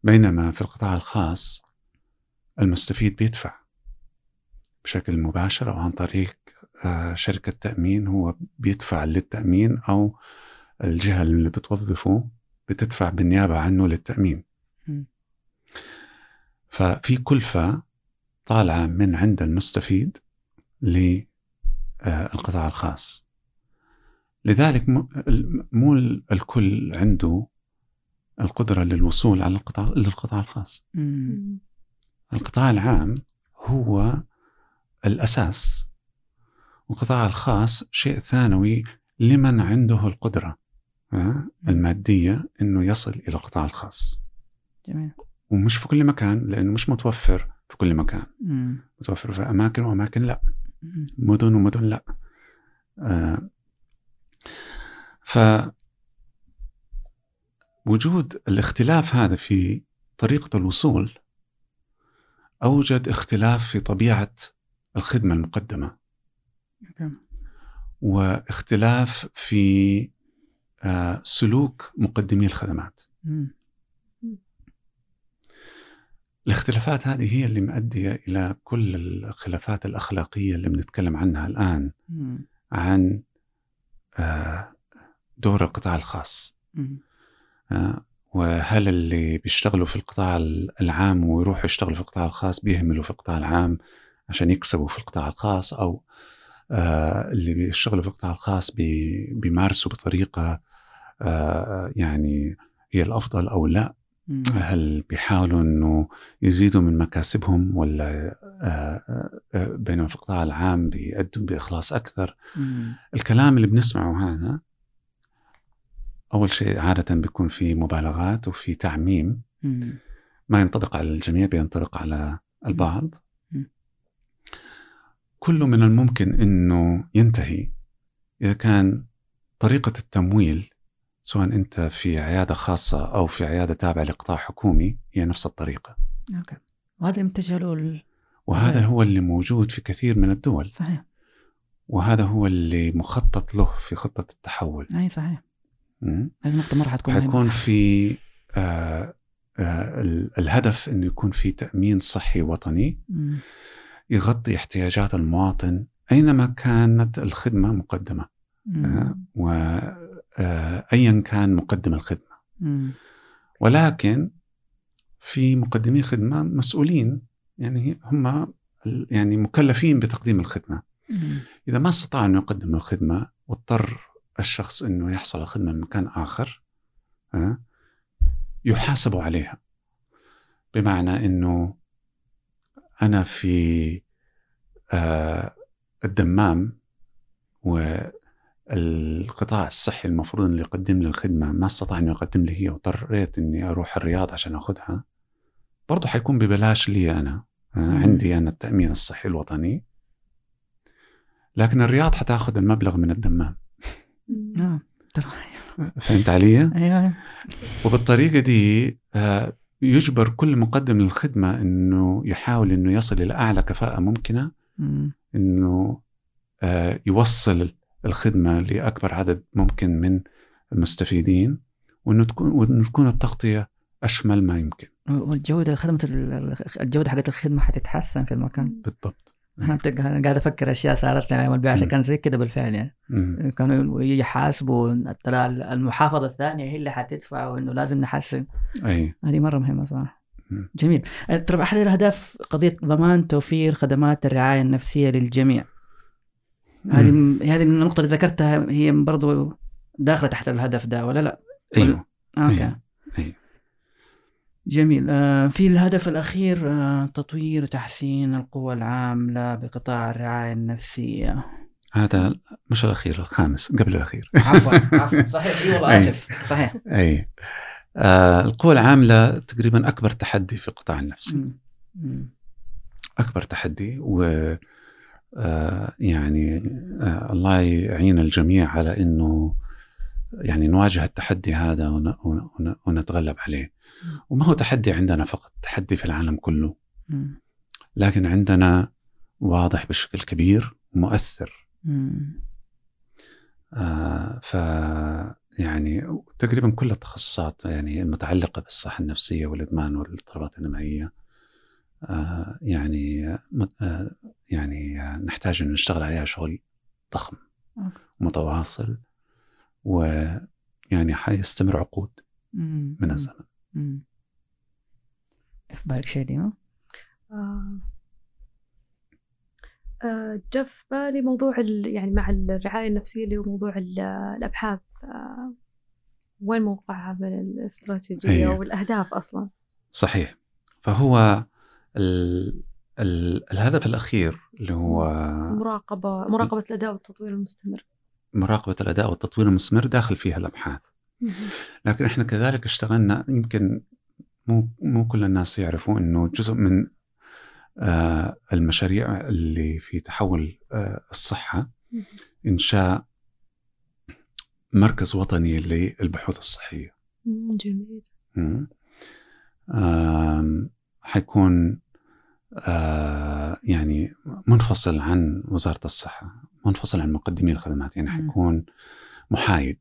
بينما في القطاع الخاص المستفيد بيدفع بشكل مباشر أو عن طريق آه، شركة تأمين. هو بيدفع للتأمين أو الجهة اللي بتوظفه بتدفع بالنيابة عنه للتأمين. ففي كلفة طالعة من عند المستفيد للقطاع الخاص. لذلك مو الكل عنده القدرة للوصول على القطاع للقطاع الخاص. القطاع العام هو الأساس. والقطاع الخاص شيء ثانوي لمن عنده القدرة المادية أنه يصل إلى القطاع الخاص. جميل. ومش في كل مكان لأنه مش متوفر في كل مكان. مم. متوفر في أماكن وأماكن لا. مم. مدن ومدن لا. آه ف وجود الاختلاف هذا في طريقة الوصول أوجد اختلاف في طبيعة الخدمة المقدمة. واختلاف في آه، سلوك مقدمي الخدمات. الاختلافات هذه هي اللي مؤدية إلى كل الخلافات الأخلاقية اللي بنتكلم عنها الآن عن آه، دور القطاع الخاص. وهل اللي بيشتغلوا في القطاع العام ويروحوا يشتغلوا في القطاع الخاص بيهملوا في القطاع العام عشان يكسبوا في القطاع الخاص أو آه، اللي بيشتغلوا في القطاع الخاص بيمارسوا بطريقة يعني هي الأفضل أو لا؟ هل بيحاولوا إنه يزيدوا من مكاسبهم ولا آه، آه، بينما في القطاع العام بيأدوا بإخلاص أكثر؟ الكلام اللي بنسمعه هذا أول شيء عادة بيكون في مبالغات وفي تعميم ما ينطبق على الجميع بينطبق على البعض كله من الممكن إنه ينتهي إذا كان طريقة التمويل سواء أنت في عيادة خاصة أو في عيادة تابعة لقطاع حكومي هي نفس الطريقة. أوكي. وهذا متجه له وهذا هو اللي موجود في كثير من الدول. صحيح. وهذا هو اللي مخطط له في خطة التحول. أي صحيح. هذه النقطة ما راح تكون حيكون في آه آه الهدف انه يكون في تأمين صحي وطني مم. يغطي احتياجات المواطن أينما كانت الخدمة مقدمة. آه آه، ايا كان مقدم الخدمة. ولكن في مقدمي خدمة مسؤولين يعني هم يعني مكلفين بتقديم الخدمة. إذا ما استطاع انه يقدم الخدمة واضطر الشخص إنه يحصل على الخدمة من مكان آخر يحاسب عليها. بمعنى إنه أنا في آه، الدمام و القطاع الصحي المفروض إنه يقدم لي الخدمة ما استطاع إنه يقدم لي هي واضطريت إني أروح الرياض عشان آخذها برضه حيكون ببلاش لي أنا عندي أنا التأمين الصحي الوطني. لكن الرياض حتاخذ المبلغ من الدمام. نعم فهمت علي؟ أيوه وبالطريقة دي آه، يجبر كل مقدم للخدمة إنه يحاول إنه يصل إلى أعلى كفاءة ممكنة إنه آه، يوصل الخدمة لأكبر عدد ممكن من المستفيدين وإنه تكون وإنه تكون التغطية أشمل ما يمكن. والجودة خدمة الجودة حقت الخدمة حتتحسن في المكان. بالضبط. أنا قاعد أفكر أشياء صارت لي أيام البعثه كان زي كده بالفعل يعني. مم. كانوا يحاسبوا ترى المحافظة الثانية هي اللي حتدفع وإنه لازم نحسن. أي. هذه مرة مهمة صراحة. جميل. ترى أحد الأهداف قضية ضمان توفير خدمات الرعاية النفسية للجميع. هذه هذه النقطة اللي ذكرتها هي برضو داخلة تحت الهدف ده ولا لا؟ أيوه. أوكي أيوه. أيوه. جميل. آه في الهدف الأخير آه تطوير وتحسين القوى العاملة بقطاع الرعاية النفسية. هذا مش الأخير الخامس قبل الأخير. عفوا عفوا. صحيح. إي والله آسف. صحيح. أي. آه القوى العاملة تقريبا أكبر تحدي في القطاع النفسي. أكبر تحدي و آه، يعني آه، الله يعين الجميع على إنه يعني نواجه التحدي هذا ون- ون- ونتغلب عليه وما هو تحدي عندنا فقط تحدي في العالم كله. لكن عندنا واضح بشكل كبير ومؤثر. آه ف يعني تقريبا كل التخصصات يعني المتعلقة بالصحة النفسية والإدمان والاضطرابات النمائيه آه يعني آه يعني نحتاج إن نشتغل عليها شغل ضخم. متواصل ويعني حيستمر عقود مم. من الزمن. في بالك شيء ديما؟ آه. آه، جاء في بالي موضوع ال- يعني مع الرعاية النفسية اللي هو موضوع ال- الأبحاث آه، وين موقعها من الاستراتيجية أيوة. والأهداف أصلا صحيح فهو ال ال الهدف الأخير اللي هو مراقبة مراقبة الأداء والتطوير المستمر مراقبة الأداء والتطوير المستمر داخل فيها الأبحاث. لكن إحنا كذلك اشتغلنا يمكن مو مو كل الناس يعرفوا إنه جزء من آه المشاريع اللي في تحول آه الصحة إنشاء مركز وطني للبحوث الصحية. جميل. آم، حيكون آه، يعني منفصل عن وزارة الصحة. منفصل عن مقدمي الخدمات يعني. حيكون محايد.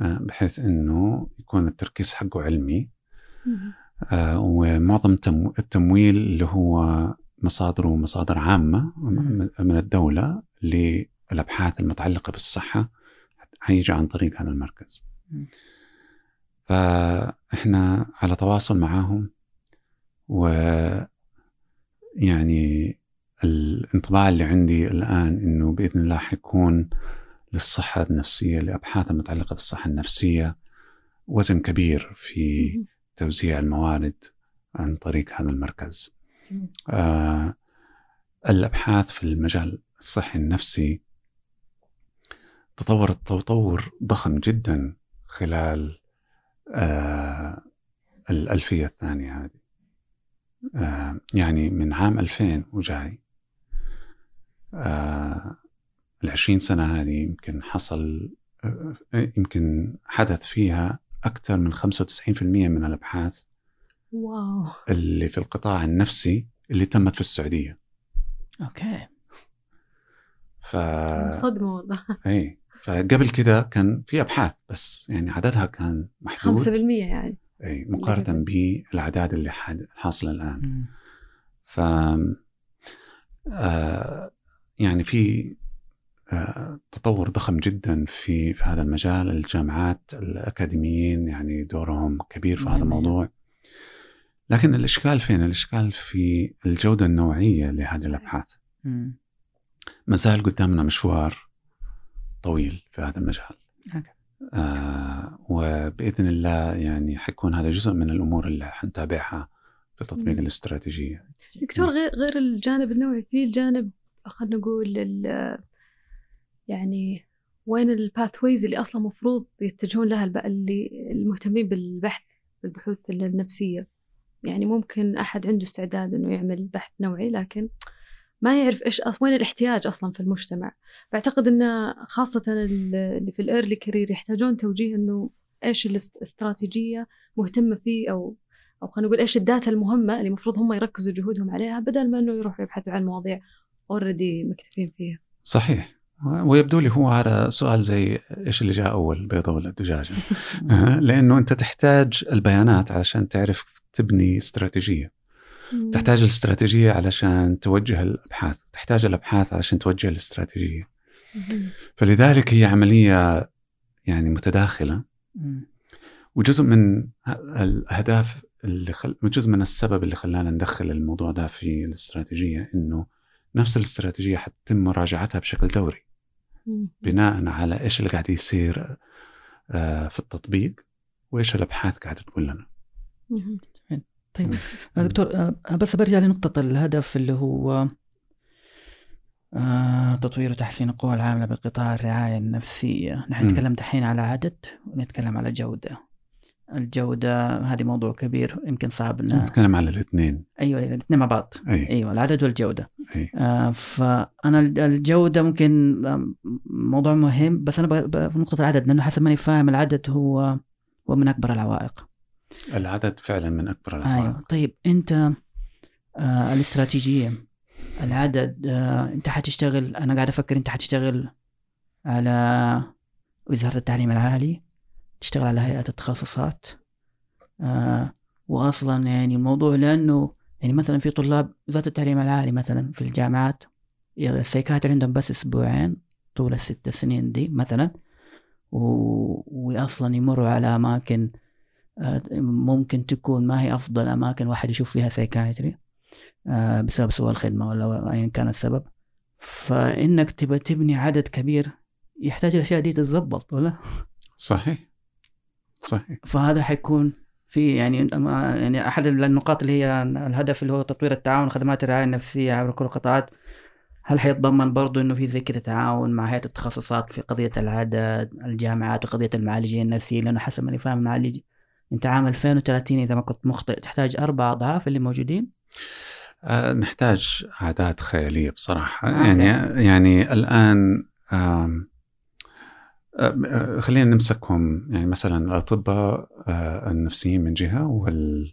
آه، بحيث إنه يكون التركيز حقه علمي. آه، ومعظم التمو- التمويل اللي هو مصادره مصادر عامة. من الدولة للأبحاث المتعلقة بالصحة حيجي عن طريق هذا المركز. فإحنا على تواصل معاهم و يعني الانطباع اللي عندي الآن إنه بإذن الله حيكون للصحة النفسية لأبحاث المتعلقة بالصحة النفسية وزن كبير في. توزيع الموارد عن طريق هذا المركز. آه الأبحاث في المجال الصحي النفسي تطورت تطور ضخم جدا خلال آه الألفية الثانية هذه آه يعني من عام 2000 وجاي آه العشرين سنة هذه يمكن حصل آه يمكن حدث فيها أكثر من 95% من الأبحاث واو. اللي في القطاع النفسي اللي تمت في السعودية. أوكي. ف صدمة والله. اي فقبل كده كان في أبحاث بس يعني عددها كان محدود. 5% يعني. اي مقارنة بالأعداد اللي الآن. مم. ف آه يعني في آه تطور ضخم جدا في في هذا المجال الجامعات الأكاديميين يعني دورهم كبير في هذا. الموضوع لكن الإشكال فين؟ الإشكال في الجودة النوعية لهذه. الأبحاث. ما زال قدامنا مشوار طويل في هذا المجال. آه وبإذن الله يعني حيكون هذا جزء من الأمور اللي حنتابعها في تطبيق. الاستراتيجية دكتور غير غير الجانب النوعي في الجانب خلينا نقول يعني وين الباثويز اللي أصلا مفروض يتجهون لها اللي المهتمين بالبحث بالبحوث النفسية. يعني ممكن أحد عنده استعداد إنه يعمل بحث نوعي لكن ما يعرف إيش وين الاحتياج أصلا في المجتمع. بعتقد إن خاصة ال- اللي في ال early career يحتاجون توجيه إنه إيش الاست- الاستراتيجية مهتمة فيه أو أو خلينا نقول إيش ال data المهمة اللي المفروض هم يركزوا جهودهم عليها بدل ما إنه يروحوا يبحثوا عن مواضيع already مكتفين فيها. صحيح. ويبدو لي هو هذا سؤال زي إيش اللي جاء أول البيضه ولا الدجاجة؟ لأنه أنت تحتاج البيانات علشان تعرف تبني استراتيجية. تحتاج الاستراتيجية علشان توجه الأبحاث. تحتاج الأبحاث علشان توجه الاستراتيجية. فلذلك هي عملية يعني متداخلة. وجزء من الأهداف اللي خل... جزء من السبب اللي خلانا ندخل الموضوع ده في الاستراتيجية إنه نفس الاستراتيجية حتتم مراجعتها بشكل دوري. بناء على إيش اللي قاعد يصير آه، في التطبيق وإيش الأبحاث قاعدة تقول لنا. طيب. آه، دكتور آه، بس برجع لنقطة الهدف اللي هو تطوير وتحسين القوى العاملة بقطاع الرعاية النفسية. نحن. نتكلم دحين على عدد ونتكلم على جودة. الجودة هذه موضوع كبير يمكن صعب إن نتكلم على الاثنين. أيوة الاثنين مع بعض. أي. أيوة العدد والجودة. أي. آه فأنا الجودة ممكن موضوع مهم بس أنا في نقطة العدد لأنه حسب ما أنا فاهم العدد هو هو من أكبر العوائق. العدد فعلا من أكبر العوائق. أيوة. طيب أنت آه الاستراتيجية العدد آه أنت حتشتغل أنا قاعد أفكر أنت حتشتغل على وزارة التعليم العالي تشتغل على هيئة التخصصات. آه وأصلا يعني الموضوع لأنه يعني مثلا في طلاب وزارة التعليم العالي مثلا في الجامعات ال psychiatry عندهم بس أسبوعين طول الست سنين دي مثلا و... وأصلا يمروا على أماكن آه ممكن تكون ما هي أفضل أماكن واحد يشوف فيها psychiatry آه بسبب سوء الخدمة ولا أيا كان السبب. فإنك تبى تبني عدد كبير يحتاج الأشياء دي تتظبط ولا؟ صحيح. صحيح. فهذا حيكون في يعني يعني أحد النقاط اللي هي الهدف اللي هو تطوير التعاون وخدمات الرعاية النفسية عبر كل القطاعات هل حيتضمن برضو إنه في زي كذا تعاون مع هيئة التخصصات في قضية العدد الجامعات وقضية المعالجين النفسيين لأنه حسب ما أنا فاهم المعالج أنت عام 2030 إذا ما كنت مخطئ تحتاج أربع أضعاف اللي موجودين؟ أه نحتاج أعداد خيالية بصراحة. آه يعني يعني الآن خلينا نمسكهم. يعني مثلا الأطباء أه، النفسيين من جهة وال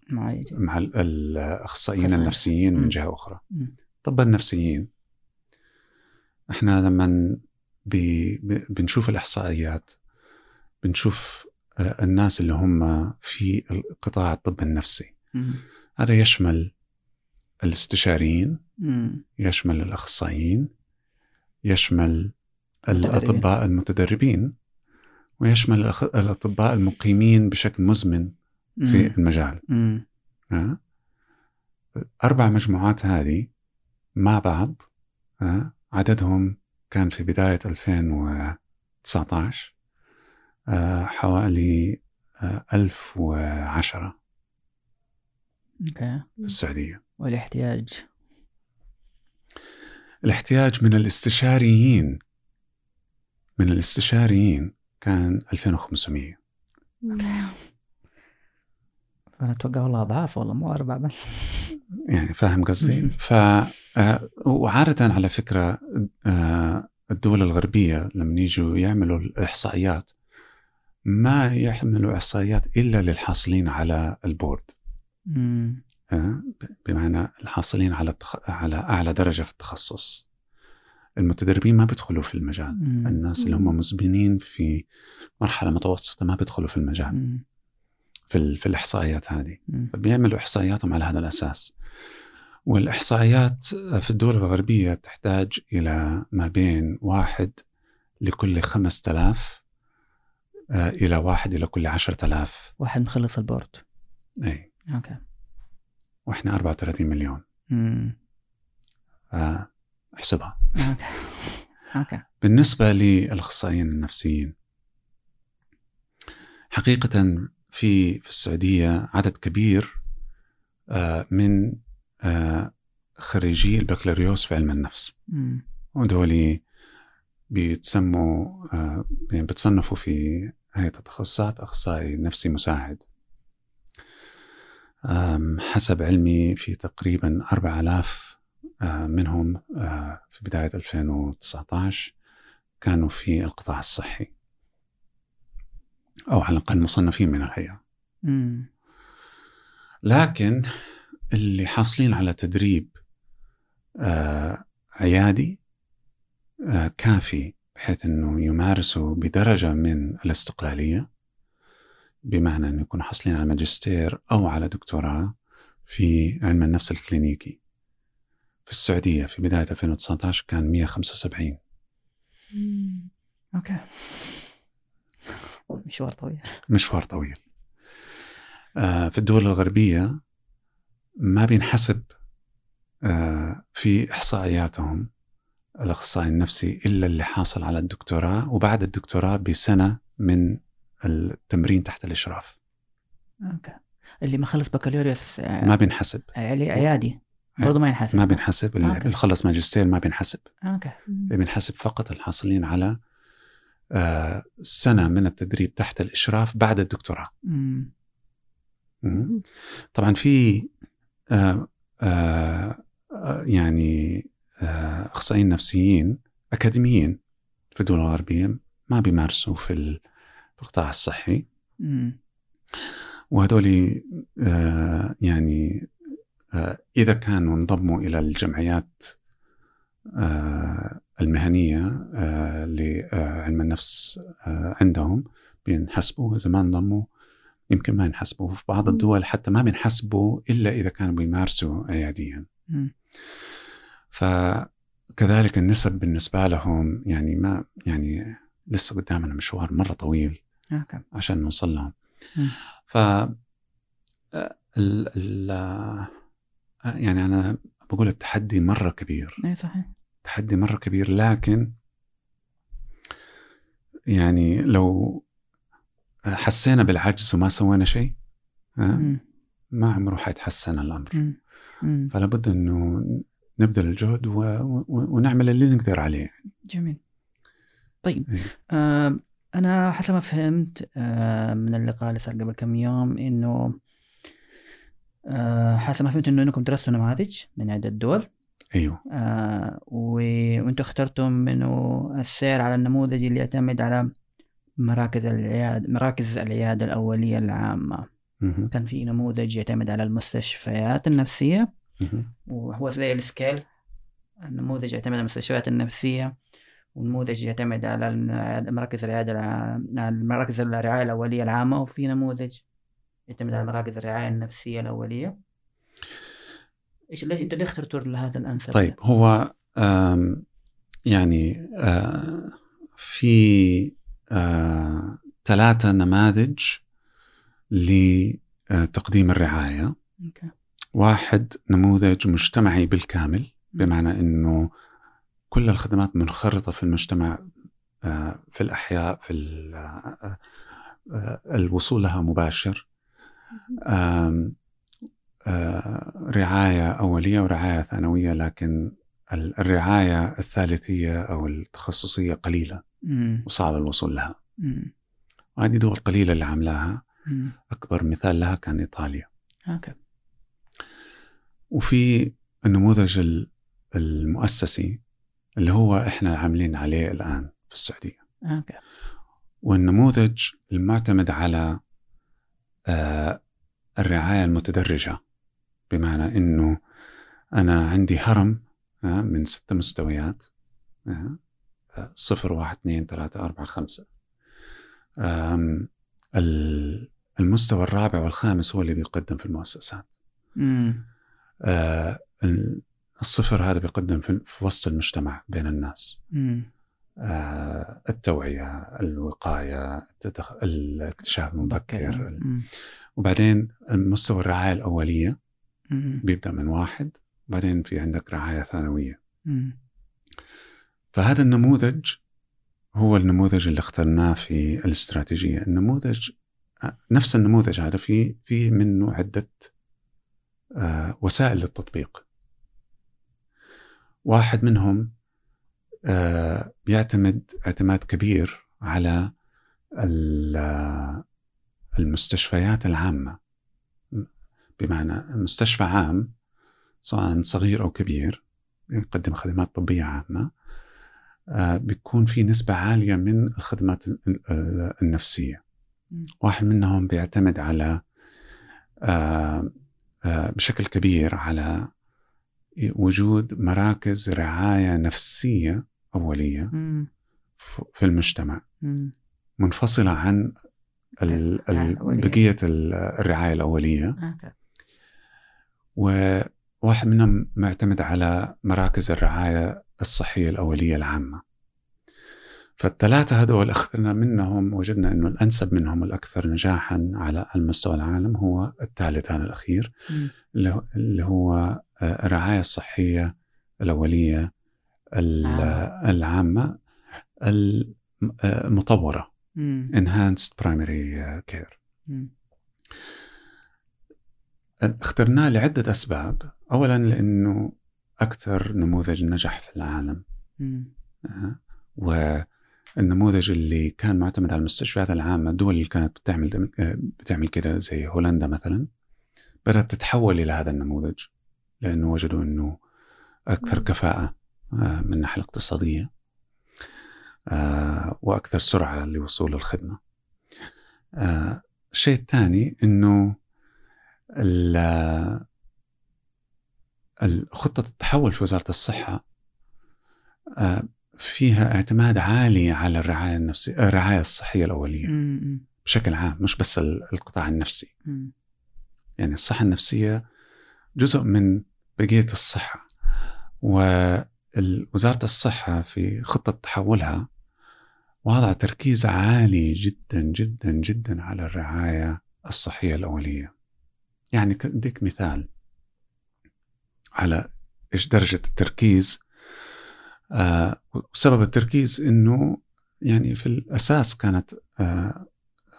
مع الأخصائيين النفسيين من جهة أخرى. الاطباء النفسيين. إحنا لما بي بنشوف الإحصائيات بنشوف أه، الناس اللي هم في قطاع الطب النفسي. هذا يشمل الاستشاريين يشمل الأخصائيين يشمل الأطباء المتدربين ويشمل الأطباء المقيمين بشكل مزمن في مم. المجال. مم. أربع مجموعات هذه مع بعض عددهم كان في بداية 2019 حوالي 1010 أوكي. في السعودية. والاحتياج؟ الاحتياج من الاستشاريين. من الاستشاريين كان 2500 أنا أتوقع والله أضعاف والله مو أربع بس. يعني فاهم قصدي؟ ف آه، وعادة على فكرة آه، الدول الغربية لما يجوا يعملوا الإحصائيات ما يحملوا إحصائيات إلا للحاصلين على البورد. آه، بمعنى الحاصلين على على أعلى درجة في التخصص. المتدربين ما بيدخلوا في المجال. مم. الناس اللي هم مزبنين في مرحلة متوسطة ما بيدخلوا في المجال. مم. في, في الإحصائيات هذه. فبيعملوا إحصائياتهم على هذا الأساس. والإحصائيات في الدول الغربية تحتاج إلى ما بين واحد لكل خمسة آلاف آه، إلى واحد إلى كل عشرة آلاف واحد مخلص ال board. أي أوكي. وإحنا 34 مليون. امم احسبها. أوكي. أوكي. بالنسبة للأخصائيين النفسيين حقيقة في في السعودية عدد كبير آه، من آه، خريجي البكالوريوس في علم النفس. ودولي بيتسموا آه، يعني بتصنفوا في هيئة التخصصات أخصائي نفسي مساعد. حسب علمي في تقريبا 4000 آه، منهم آه، في بداية 2019 كانوا في القطاع الصحي. أو على الأقل مصنفين من الهيئة لكن اللي حاصلين على تدريب آه، عيادي كافي بحيث أنه يمارسوا بدرجة من الاستقلالية بمعنى أن يكونوا حاصلين على ماجستير أو على دكتوراه في علم النفس الكلينيكي. في السعودية في بداية 2019 كان 175 مم. okay. مشوار طويل. مشوار طويل. آه في الدول الغربية ما بينحسب آه في إحصائياتهم الأخصائي النفسي إلا اللي حاصل على الدكتوراه وبعد الدكتوراه بسنة من التمرين تحت الإشراف. أوكي. اللي ما خلص بكالوريوس آه، ما بينحسب. عيادي. برضه ما ينحسب ما بينحسب اللي خلص ماجستير ما بينحسب okay. بينحسب فقط الحاصلين على آه سنة من التدريب تحت الإشراف بعد الدكتوراه. طبعا في آه آه يعني آه أخصائيين نفسيين أكاديميين في الدول الغربية ما بيمارسوا في القطاع الصحي. وهذول آه يعني آه إذا كانوا انضموا إلى الجمعيات آه المهنية آه لعلم النفس عندهم بينحسبوا إذا ما انضموا يمكن ما ينحسبوا. في بعض الدول حتى ما بينحسبوا إلا إذا كانوا بيمارسوا عياديا. فكذلك النسب بالنسبة لهم يعني ما يعني لسه قدامنا مشوار مرة طويل أوكي. عشان نوصل لهم. ف ال ال يعني أنا بقول التحدي مرة كبير. اي صحيح. تحدي مرة كبير لكن يعني لو حسينا بالعجز وما سوينا شيء ما عمره حيتحسن الأمر. فلا بد إنه نبذل الجهد و... و... ونعمل اللي نقدر عليه. جميل. طيب إيه. آه أنا حسب ما فهمت آه من اللقاء اللي صار قبل كم يوم إنه آه حسب ما فهمت إنه إنكم درستوا نماذج من عدة دول. أيوه. آه و... وأنتم اخترتم إنه السير على النموذج اللي يعتمد على مراكز العيادة مراكز العيادة الأولية العامة. مه. كان في نموذج يعتمد على المستشفيات النفسية. مه. وهو زي السكيل النموذج يعتمد على المستشفيات النفسية. ونموذج يعتمد على مراكز العيادة مراكز الرعاية الأولية العامة. وفي نموذج يعتمد على مراكز الرعاية النفسية الأولية إيش اللي أنت ليه اخترتوا لهذا الأنسب؟ طيب هو يعني في ثلاثة نماذج لتقديم الرعاية أوكي. واحد نموذج مجتمعي بالكامل بمعنى أنه كل الخدمات منخرطة في المجتمع في الأحياء في الوصول لها مباشر رعاية أولية ورعاية ثانوية لكن الرعاية الثالثية أو التخصصية قليلة وصعب الوصول لها. وهذه دول قليلة اللي عاملاها. أكبر مثال لها كان إيطاليا. أوكي. وفي النموذج المؤسسي اللي هو إحنا عاملين عليه الآن في السعودية. أوكي. والنموذج المعتمد على الرعاية المتدرجة بمعنى أنه أنا عندي هرم من ست مستويات صفر واحد اثنين ثلاثة أربعة خمسة. المستوى الرابع والخامس هو اللي بيقدم في المؤسسات. آه، الصفر هذا بيقدم في وسط المجتمع بين الناس. آه، التوعية الوقاية الاكتشاف المبكر وبعدين مستوى الرعاية الأولية بيبدأ من واحد بعدين في عندك رعاية ثانوية. فهذا النموذج هو النموذج اللي اخترناه في الاستراتيجية. النموذج نفس النموذج هذا في في منه عدة آه، وسائل للتطبيق. واحد منهم آه، بيعتمد اعتماد كبير على المستشفيات العامة. بمعنى مستشفى عام سواء صغير أو كبير يقدم خدمات طبية عامة آه، بيكون في نسبة عالية من الخدمات النفسية. واحد منهم بيعتمد على آه، آه، بشكل كبير على وجود مراكز رعاية نفسية أولية في المجتمع. منفصلة عن بقية الرعاية الأولية. وواحد منهم معتمد على مراكز الرعاية الصحية الأولية العامة. فالثلاثة هذول اخترنا منهم وجدنا أنه الأنسب منهم الأكثر نجاحا على المستوى العالم هو الثالث هذا الأخير اللي هو آه، الرعاية الصحية الأولية العامة المطورة Enhanced Primary Care. اخترناه لعدة أسباب. أولا لأنه أكثر نموذج نجح في العالم. آه، و النموذج اللي كان معتمد على المستشفيات العامة الدول اللي كانت بتعمل بتعمل كده زي هولندا مثلا بدأت تتحول إلى هذا النموذج لأنه وجدوا إنه أكثر كفاءة. آه، من الناحية الاقتصادية. آه، وأكثر سرعة لوصول الخدمة. آه، الشيء الثاني إنه خطة التحول في وزارة الصحة فيها اعتماد عالي على الرعاية النفسيه الرعاية الصحية الأولية. بشكل عام مش بس القطاع النفسي. يعني الصحة النفسية جزء من بقية الصحة. ووزاره الصحة في خطة تحولها وضع تركيز عالي جدا جدا جدا على الرعاية الصحية الأولية. يعني اديك مثال على إيش درجة التركيز. آه وسبب التركيز إنه يعني في الأساس كانت آه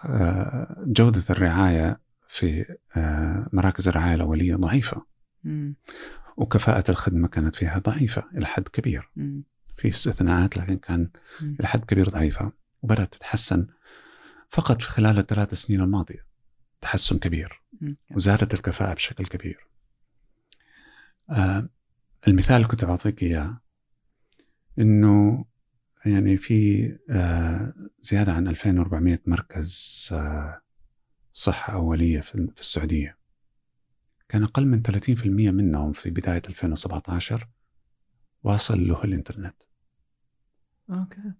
آه جودة الرعاية في آه مراكز الرعاية الأولية ضعيفة. وكفاءة الخدمة كانت فيها ضعيفة إلى حد كبير. في استثناءات لكن كان إلى حد كبير ضعيفة وبدأت تتحسن فقط في خلال الثلاث سنين الماضية. تحسن كبير وزادت الكفاءة بشكل كبير. آه المثال اللي كنت بعطيك إياه إنه يعني في آه، زيادة عن 2400 مركز آه، صحة أولية في السعودية. كان أقل من 30% منهم في بداية 2017 واصل له الإنترنت. أوكي.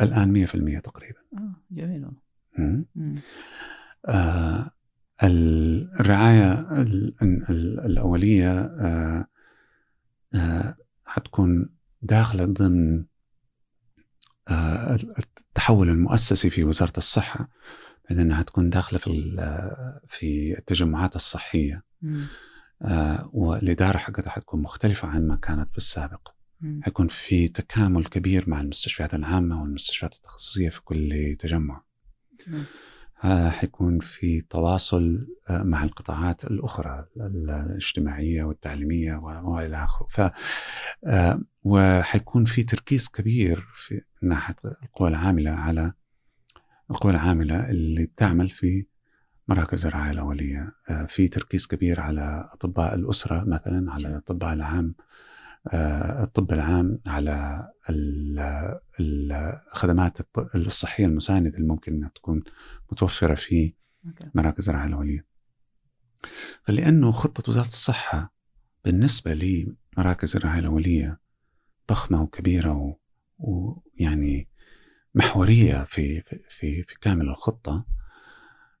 الآن 100% تقريبا. آه جميل آه الرعاية الأولية آه آه حتكون داخلة ضمن آه، التحول المؤسسي في وزارة الصحة. بحيث إنها تكون داخلة في في التجمعات الصحية. آه، والإدارة حقتها حتكون مختلفة عن ما كانت في السابق حيكون في تكامل كبير مع المستشفيات العامة والمستشفيات التخصصية في كل تجمع. حيكون في تواصل آه، مع القطاعات الأخرى الاجتماعية والتعليمية وإلى آخره. ف آه، وحيكون في تركيز كبير في ناحية القوى العاملة على القوى العاملة اللي بتعمل في مراكز الرعاية الأولية آه، في تركيز كبير على أطباء الأسرة مثلا على الأطباء العام آه، الطب العام على الخدمات الصحية المساندة اللي ممكن أنها تكون متوفرة في مراكز الرعاية الأولية. فلأنه خطة وزارة الصحة بالنسبة لمراكز الرعاية الأولية ضخمة وكبيرة ويعني محورية في في في كامل الخطة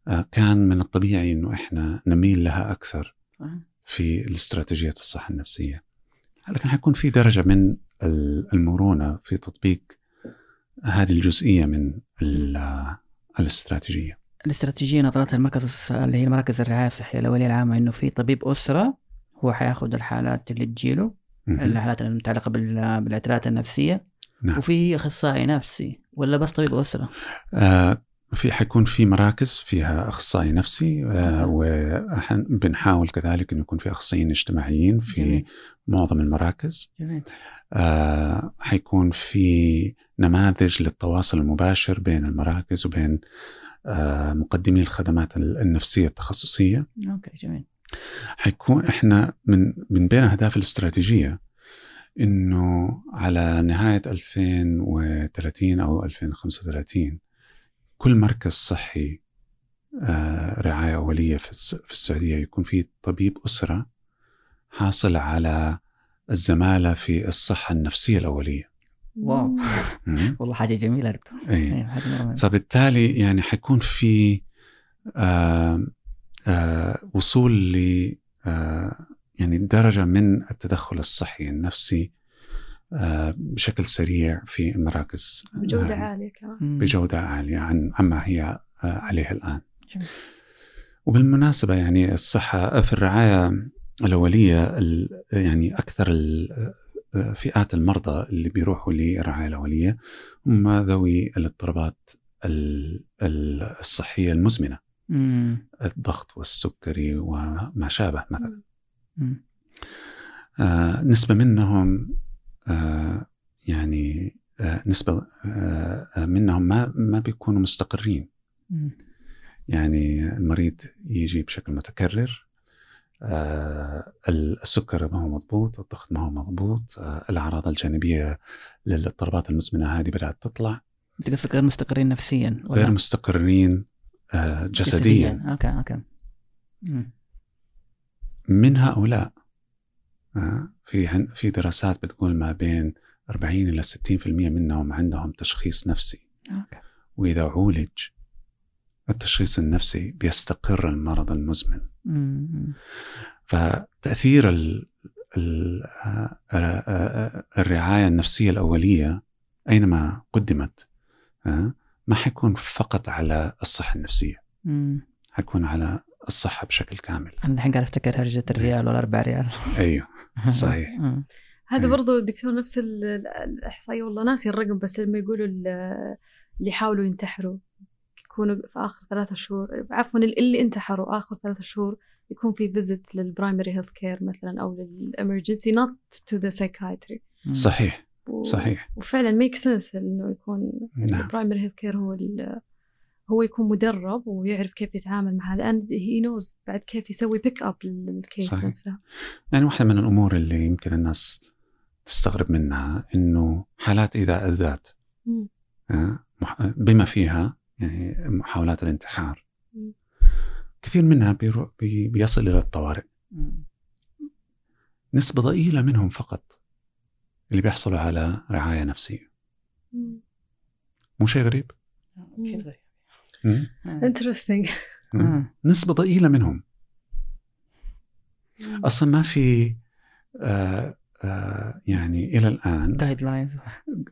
آه، كان من الطبيعي إنه إحنا نميل لها أكثر في الاستراتيجيات الصحة النفسية. لكن حيكون في درجة من المرونة في تطبيق هذه الجزئية من الاستراتيجية. الاستراتيجية نظرات المركز اللي هي مراكز الرعاية الصحية الأولية العامة إنه في طبيب أسرة هو حياخذ الحالات اللي تجيله الحالات المتعلقة بالاعتلالات النفسية. نعم. وفي أخصائي نفسي ولا بس طبيب أسرة؟ آه في حيكون في مراكز فيها أخصائي نفسي آه وبنحاول كذلك انه يكون في أخصائيين اجتماعيين في جميل. معظم المراكز جميل. آه حيكون في نماذج للتواصل المباشر بين المراكز وبين آه مقدمي الخدمات النفسية التخصصية أوكي جميل حيكون إحنا من من بين أهداف الاستراتيجية إنه على نهاية 2030 أو 2035 كل مركز صحي آه، رعاية أولية في السعودية يكون فيه طبيب أسرة حاصل على الزمالة في الصحة النفسية الأولية. واو. والله حاجة جميلة دكتور. أيه. حاجة فبالتالي يعني حيكون في آه آه وصول ل آه يعني درجة من التدخل الصحي النفسي آه، بشكل سريع في المراكز بجودة آه، عالية كمان. بجودة عالية عن عما هي آه، عليه الآن. جميل. وبالمناسبة يعني الصحة في الرعاية الأولية يعني أكثر فئات المرضى اللي بيروحوا للرعاية الأولية هم ذوي الاضطرابات الصحية المزمنة. مم. الضغط والسكري وما شابه مثلا. آه نسبة منهم آه، يعني آه، نسبة منهم ما ما بيكونوا مستقرين. يعني المريض يجي بشكل متكرر السكر ما هو مضبوط الضغط ما هو مضبوط الأعراض الجانبية للاضطرابات المزمنة هذه بدأت تطلع. أنت قصدك غير مستقرين نفسيا ولا؟ غير مستقرين جسديا, جسديا. okay okay. من هؤلاء. في في دراسات بتقول ما بين 40 إلى 60% منهم عندهم تشخيص نفسي. أوكي. وإذا عولج التشخيص النفسي بيستقر المرض المزمن. فتأثير ال الرعاية النفسية الأولية أينما قدمت ما حيكون فقط على الصحة النفسية. حيكون على الصحة بشكل كامل. أنا الحين قاعد أفتكر هرجة الريال ولا 4 ريال. أيوه صحيح. هذا إيه. برضو الدكتور نفس الإحصائية والله ناسي الرقم بس لما يقولوا اللي يحاولوا ينتحروا يكونوا في آخر ثلاثة شهور عفوا اللي انتحروا آخر ثلاثة شهور يكون في visit لل primary health care مثلا أو لل emergency not to the psychiatry صحيح صحيح. وفعلا make sense إنه يكون نعم. ال primary health care هو هو يكون مدرب ويعرف كيف يتعامل مع هذا. and he knows بعد كيف يسوي pick up لل case صحيح. نفسها. يعني واحدة من الأمور اللي يمكن الناس تستغرب منها إنه حالات إيذاء الذات آه، بما فيها يعني محاولات الانتحار. كثير منها بي بيصل إلى الطوارئ. نسبة ضئيلة منهم فقط اللي بيحصلوا على رعاية نفسية. مو شيء غريب؟ أكيد غريب. interesting نسبة ضئيلة منهم. أصلا ما في آه آه يعني إلى الآن جايد لاينز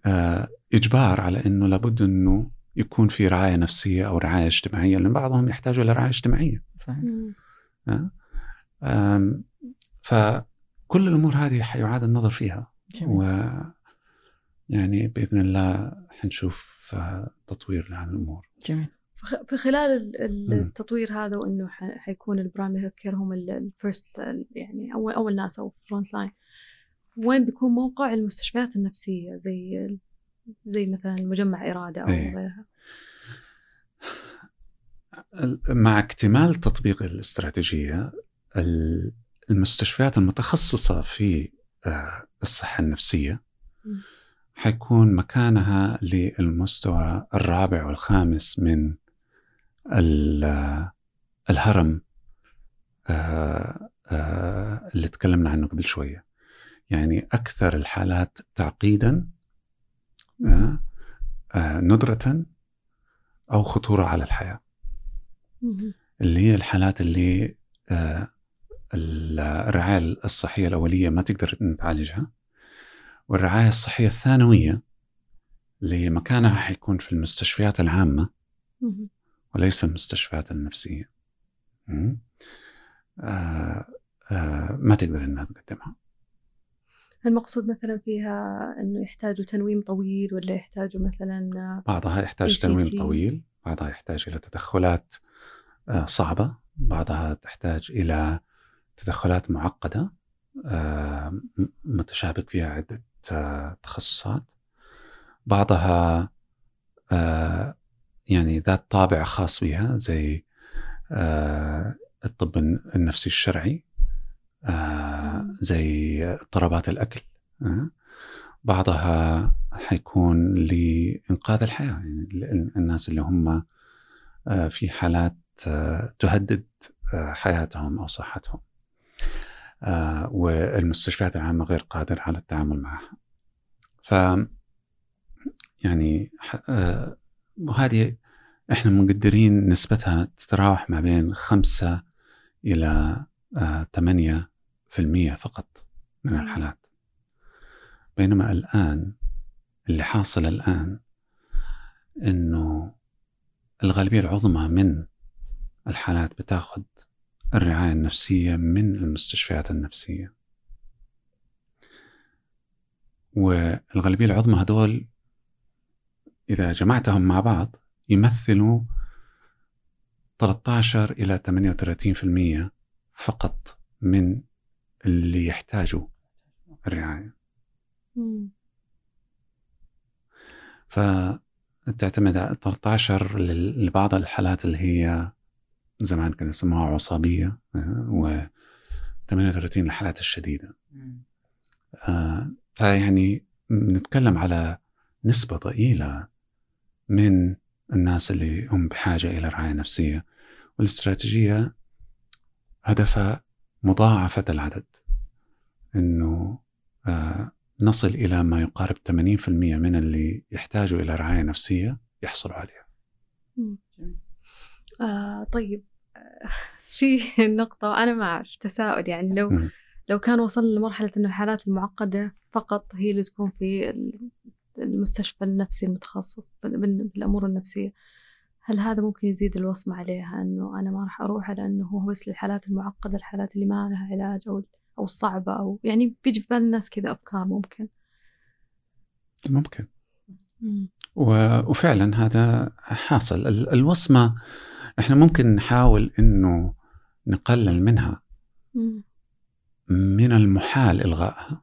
آه إجبار على إنه لابد إنه يكون في رعاية نفسية أو رعاية اجتماعية لأن بعضهم يحتاجوا إلى رعاية اجتماعية. فهم. آه. فكل الأمور هذه حيعاد النظر فيها. جميل. و يعني بإذن الله حنشوف تطوير لهذه الأمور. جميل. في خلال التطوير هذا وإنه حيكون ال primary health care هم ال first يعني اول أول ناس أو front line وين بيكون موقع المستشفيات النفسية؟ زي زي مثلا مجمع إرادة أو أيه. غيرها. مع اكتمال تطبيق الاستراتيجية المستشفيات المتخصصة في آه، الصحة النفسية حيكون مكانها للمستوى الرابع والخامس من الهرم آه، آه، اللي تكلمنا عنه قبل شوية. يعني أكثر الحالات تعقيدا آه، ندرة أو خطورة على الحياة. اللي هي الحالات اللي الرعاية الصحية الأولية ما تقدر تعالجها والرعاية الصحية الثانوية اللي مكانها حيكون في المستشفيات العامة. وليس المستشفيات النفسية. آه آه ما تقدر إنها تقدمها. المقصود مثلا فيها إنه يحتاجوا تنويم طويل ولا يحتاجوا مثلا بعضها يحتاج تنويم طويل بعضها يحتاج إلى تدخلات آه صعبة بعضها تحتاج إلى تدخلات معقدة متشابك فيها عدة تخصصات. بعضها يعني ذات طابع خاص بها زي آه، الطب النفسي الشرعي آه، زي اضطرابات الأكل آه، بعضها حيكون لإنقاذ الحياة يعني الناس اللي هم في حالات تهدد حياتهم أو صحتهم والمستشفيات العامة غير قادرة على التعامل معها. ف يعني وهذه إحنا مقدرين نسبتها تتراوح ما بين خمسة إلى آه، ثمانية في المية فقط من الحالات. بينما الآن اللي حاصل الآن إنه الغالبية العظمى من الحالات بتاخذ الرعاية النفسية من المستشفيات النفسية. والغالبية العظمى هدول إذا جمعتهم مع بعض يمثلوا 13 إلى 38% فقط من اللي يحتاجوا الرعاية. فتعتمد على 13 لبعض الحالات اللي هي زمان كانوا يسموها عصابية و 38 الحالات الشديدة. آه فيعني نتكلم على نسبة ضئيلة من الناس اللي هم بحاجة إلى رعاية نفسية. والاستراتيجية هدفها مضاعفة العدد. إنه آه نصل إلى ما يقارب 80% من اللي يحتاجوا إلى رعاية نفسية يحصلوا عليها. آه طيب آه، في نقطة وأنا ما أعرف تساؤل يعني لو م. لو كان وصلنا لمرحلة إنه الحالات المعقدة فقط هي اللي تكون في المستشفى النفسي المتخصص بالأمور النفسية. هل هذا ممكن يزيد الوصمة عليها إنه أنا ما راح أروح لأنه هو بس للحالات المعقدة الحالات اللي ما لها علاج أو أو الصعبة أو يعني بيجي في بال الناس كذا أفكار ممكن. ممكن. وفعلا هذا حاصل. الوصمة إحنا ممكن نحاول إنه نقلل منها من المحال إلغائها.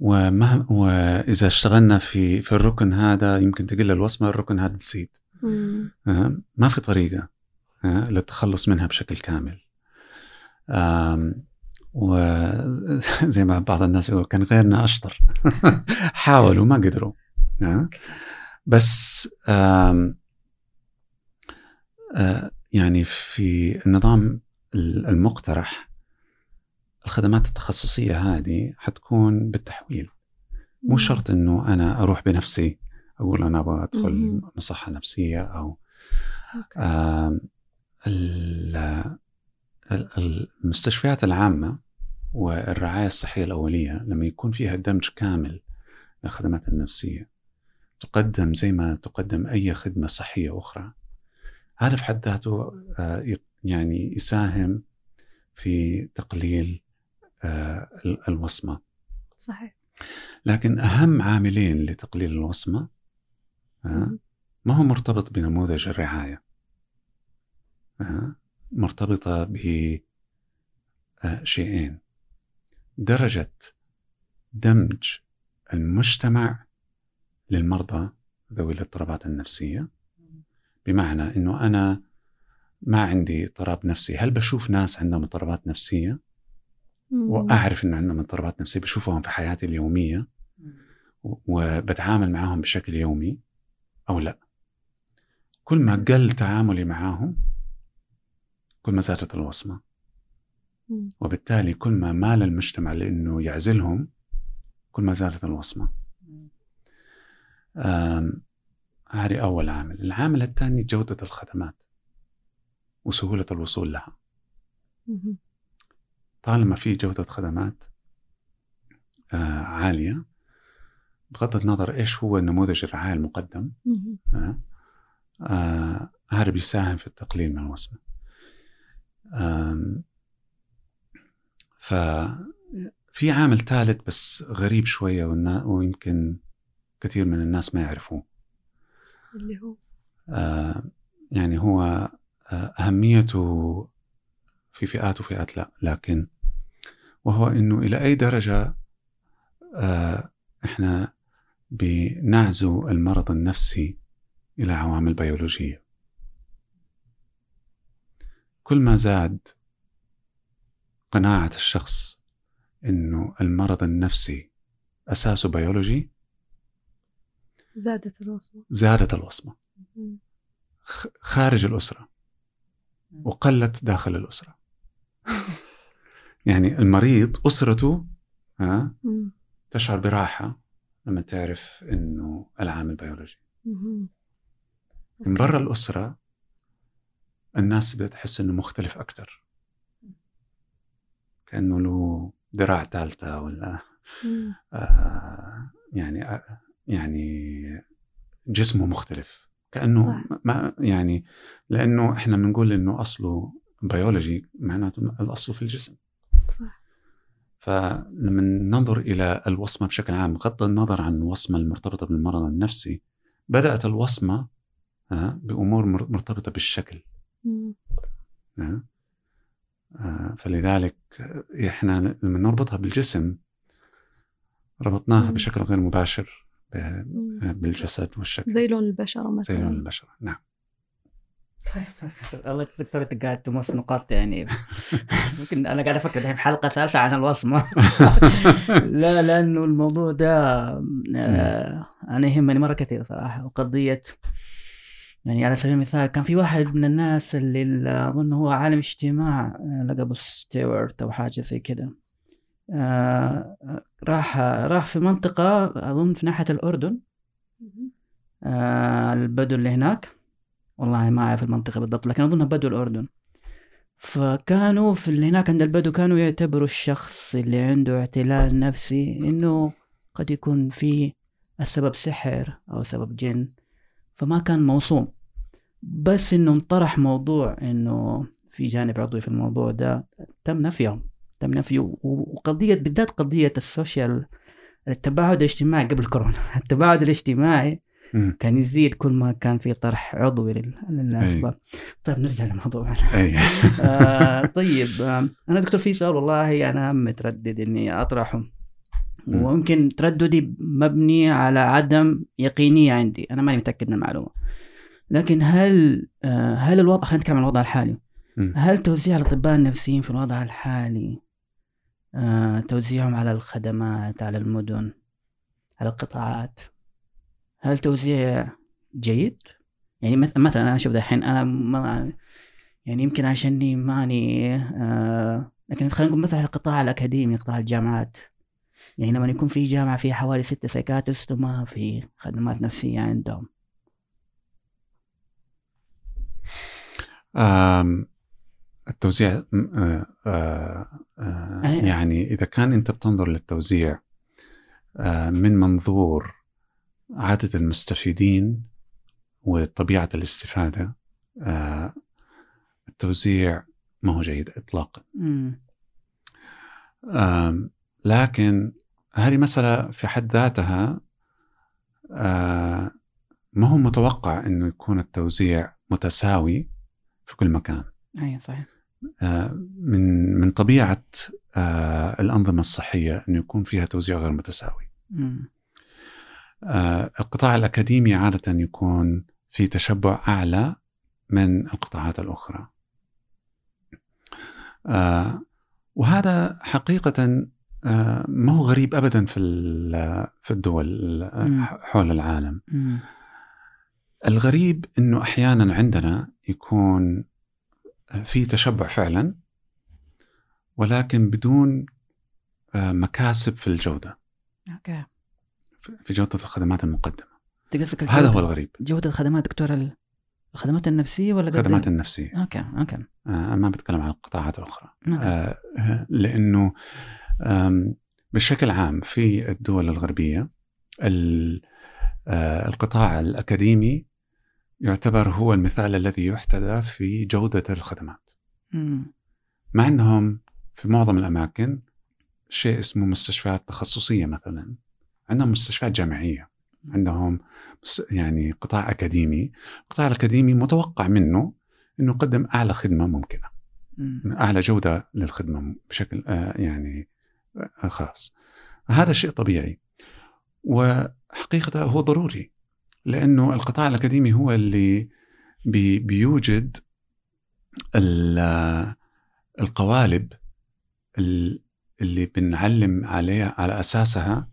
ومهما وإذا اشتغلنا في في الركن هذا يمكن تقل الوصمة الركن هذا تزيد. ما في طريقة للتخلص منها بشكل كامل. وزي ما بعض الناس يقول كان غيرنا أشطر. حاولوا ما قدروا. بس يعني في النظام المقترح الخدمات التخصصية هذه حتكون بالتحويل. مو شرط إنه أنا أروح بنفسي أقول أنا أبغى أدخل مصحة نفسية أو المستشفيات العامة والرعاية الصحية الأولية لما يكون فيها دمج كامل للخدمات النفسية تقدم زي ما تقدم أي خدمة صحية أخرى. هذا في حد ذاته آه، يعني يساهم في تقليل آه، الوصمة. صحيح. لكن أهم عاملين لتقليل الوصمة آه، ما هو مرتبط بنموذج الرعاية. مرتبطة بشيئين درجة دمج المجتمع للمرضى ذوي الاضطرابات النفسية. بمعنى إنه أنا ما عندي اضطراب نفسي. هل بشوف ناس عندهم اضطرابات نفسية؟ وأعرف انه عندهم اضطرابات نفسية بشوفهم في حياتي اليومية وبتعامل معهم بشكل يومي أو لا. كل ما قل تعاملي معاهم كل ما زادت الوصمة. وبالتالي كل ما مال المجتمع لإنه يعزلهم كل ما زادت الوصمة. هذه أول عامل. العامل الثاني جودة الخدمات وسهولة الوصول لها. طالما في جودة خدمات آه عالية بغض النظر إيش هو نموذج الرعاية المقدم آه آه هذا بيساهم في التقليل من الوصمة. ففي عامل ثالث بس غريب شوية ويمكن كثير من الناس ما يعرفوه. اللي هو؟ آه يعني هو آه أهميته في فئات وفئات لا لكن وهو أنه إلى أي درجة آه إحنا بنعزو المرض النفسي إلى عوامل بيولوجية. كل ما زاد قناعة الشخص أنه المرض النفسي أساسه بيولوجي زادت الوصمة. زادت الوصمة. خارج الأسرة وقلت داخل الأسرة. يعني المريض أسرته ها تشعر براحة لما تعرف إنه العامل بيولوجي. من برا الأسرة الناس بتحس إنه مختلف أكثر كأنه له ذراع ثالثة ولا آه يعني آه يعني جسمه مختلف. كأنه صح. ما يعني لأنه إحنا بنقول إنه أصله بيولوجي معناته الأصل في الجسم. صح. فلما ننظر إلى الوصمة بشكل عام بغض النظر عن الوصمة المرتبطة بالمرض النفسي بدأت الوصمة بأمور مرتبطة بالشكل. فلذلك إحنا لما نربطها بالجسم ربطناها بشكل غير مباشر بالجسد والشكل. زي لون البشرة مثلا زي لون البشرة نعم. الله دكتور انت قاعد تمس نقاط يعني. ممكن أنا قاعد أفكر الحين في حلقة ثالثة عن الوصمة. لا لأنه الموضوع ده آه، أنا يهمني مرة كثير صراحة. وقضية يعني على سبيل المثال كان في واحد من الناس اللي أظن هو عالم اجتماع آه، لقبه ستيوارت أو حاجة زي كده. آه راح راح في منطقة أظن في ناحية الأردن. آه البدو اللي هناك. والله ما أعرف المنطقة بالضبط لكن اظنها بدو الأردن. فكانوا في اللي هناك عند البدو كانوا يعتبروا الشخص اللي عنده اعتلال نفسي إنه قد يكون في السبب سحر أو سبب جن فما كان موصوم. بس إنه انطرح موضوع إنه في جانب عضوي في الموضوع ده تم نفيه تم نفيه. وقضية بالذات قضية السوشيال التباعد الاجتماعي قبل كورونا. التباعد الاجتماعي كان يزيد كل ما كان في طرح عضوي للاسباب طيب نرجع للموضوع آه طيب آه أنا دكتور في سؤال والله أنا متردد إني أطرحه. ويمكن ترددي مبني على عدم يقينية عندي. أنا ماني متأكد من المعلومة. لكن هل آه هل الوضع خلينا نتكلم عن الوضع الحالي. هل توزيع الأطباء النفسيين في الوضع الحالي آه توزيعهم على الخدمات على المدن على القطاعات هل توزيع جيد؟ يعني مثلا أنا أشوف دحين أنا ما يعني يمكن عشاني ماني آه لكن خلينا نقول مثلا القطاع الأكاديمي قطاع الجامعات. يعني لما يكون في جامعة فيها حوالي ستة سايكاترست وما في خدمات نفسية عندهم. التوزيع آه آه آه يعني إذا كان أنت بتنظر للتوزيع آه، من منظور عدد المستفيدين وطبيعة الاستفادة آه، التوزيع ما هو جيد إطلاقا. لكن هذه مسألة في حد ذاتها آه، ما هو متوقع أنه يكون التوزيع متساوي في كل مكان؟ أيوة صحيح. آه، من من طبيعة الأنظمة الصحية أنه يكون فيها توزيع غير متساوي. آه، القطاع الأكاديمي عادة يكون في تشبع أعلى من القطاعات الأخرى. آه، وهذا حقيقة آه، ما هو غريب أبدا في في الدول حول العالم. الغريب أنه أحيانا عندنا يكون في تشبع فعلا ولكن بدون مكاسب في الجودة. okay. في جودة الخدمات المقدمة. هذا هو الغريب. جودة الخدمات دكتور الخدمات النفسية ولا الخدمات النفسية. okay okay. آه ما بتكلم عن القطاعات الأخرى. آه لأنه بشكل عام في الدول الغربية آه القطاع الأكاديمي يعتبر هو المثال الذي يحتذى في جودة الخدمات. ما عندهم في معظم الأماكن شيء اسمه مستشفيات تخصصية مثلا. عندهم مستشفيات جامعية عندهم يعني قطاع أكاديمي. القطاع الأكاديمي متوقع منه إنه يقدم أعلى خدمة ممكنة. أعلى جودة للخدمة بشكل آه، يعني آه، خاص. هذا شيء طبيعي. وحقيقة هو ضروري لأنه القطاع الأكاديمي هو اللي بي بيوجد القوالب اللي بنعلم عليها على أساسها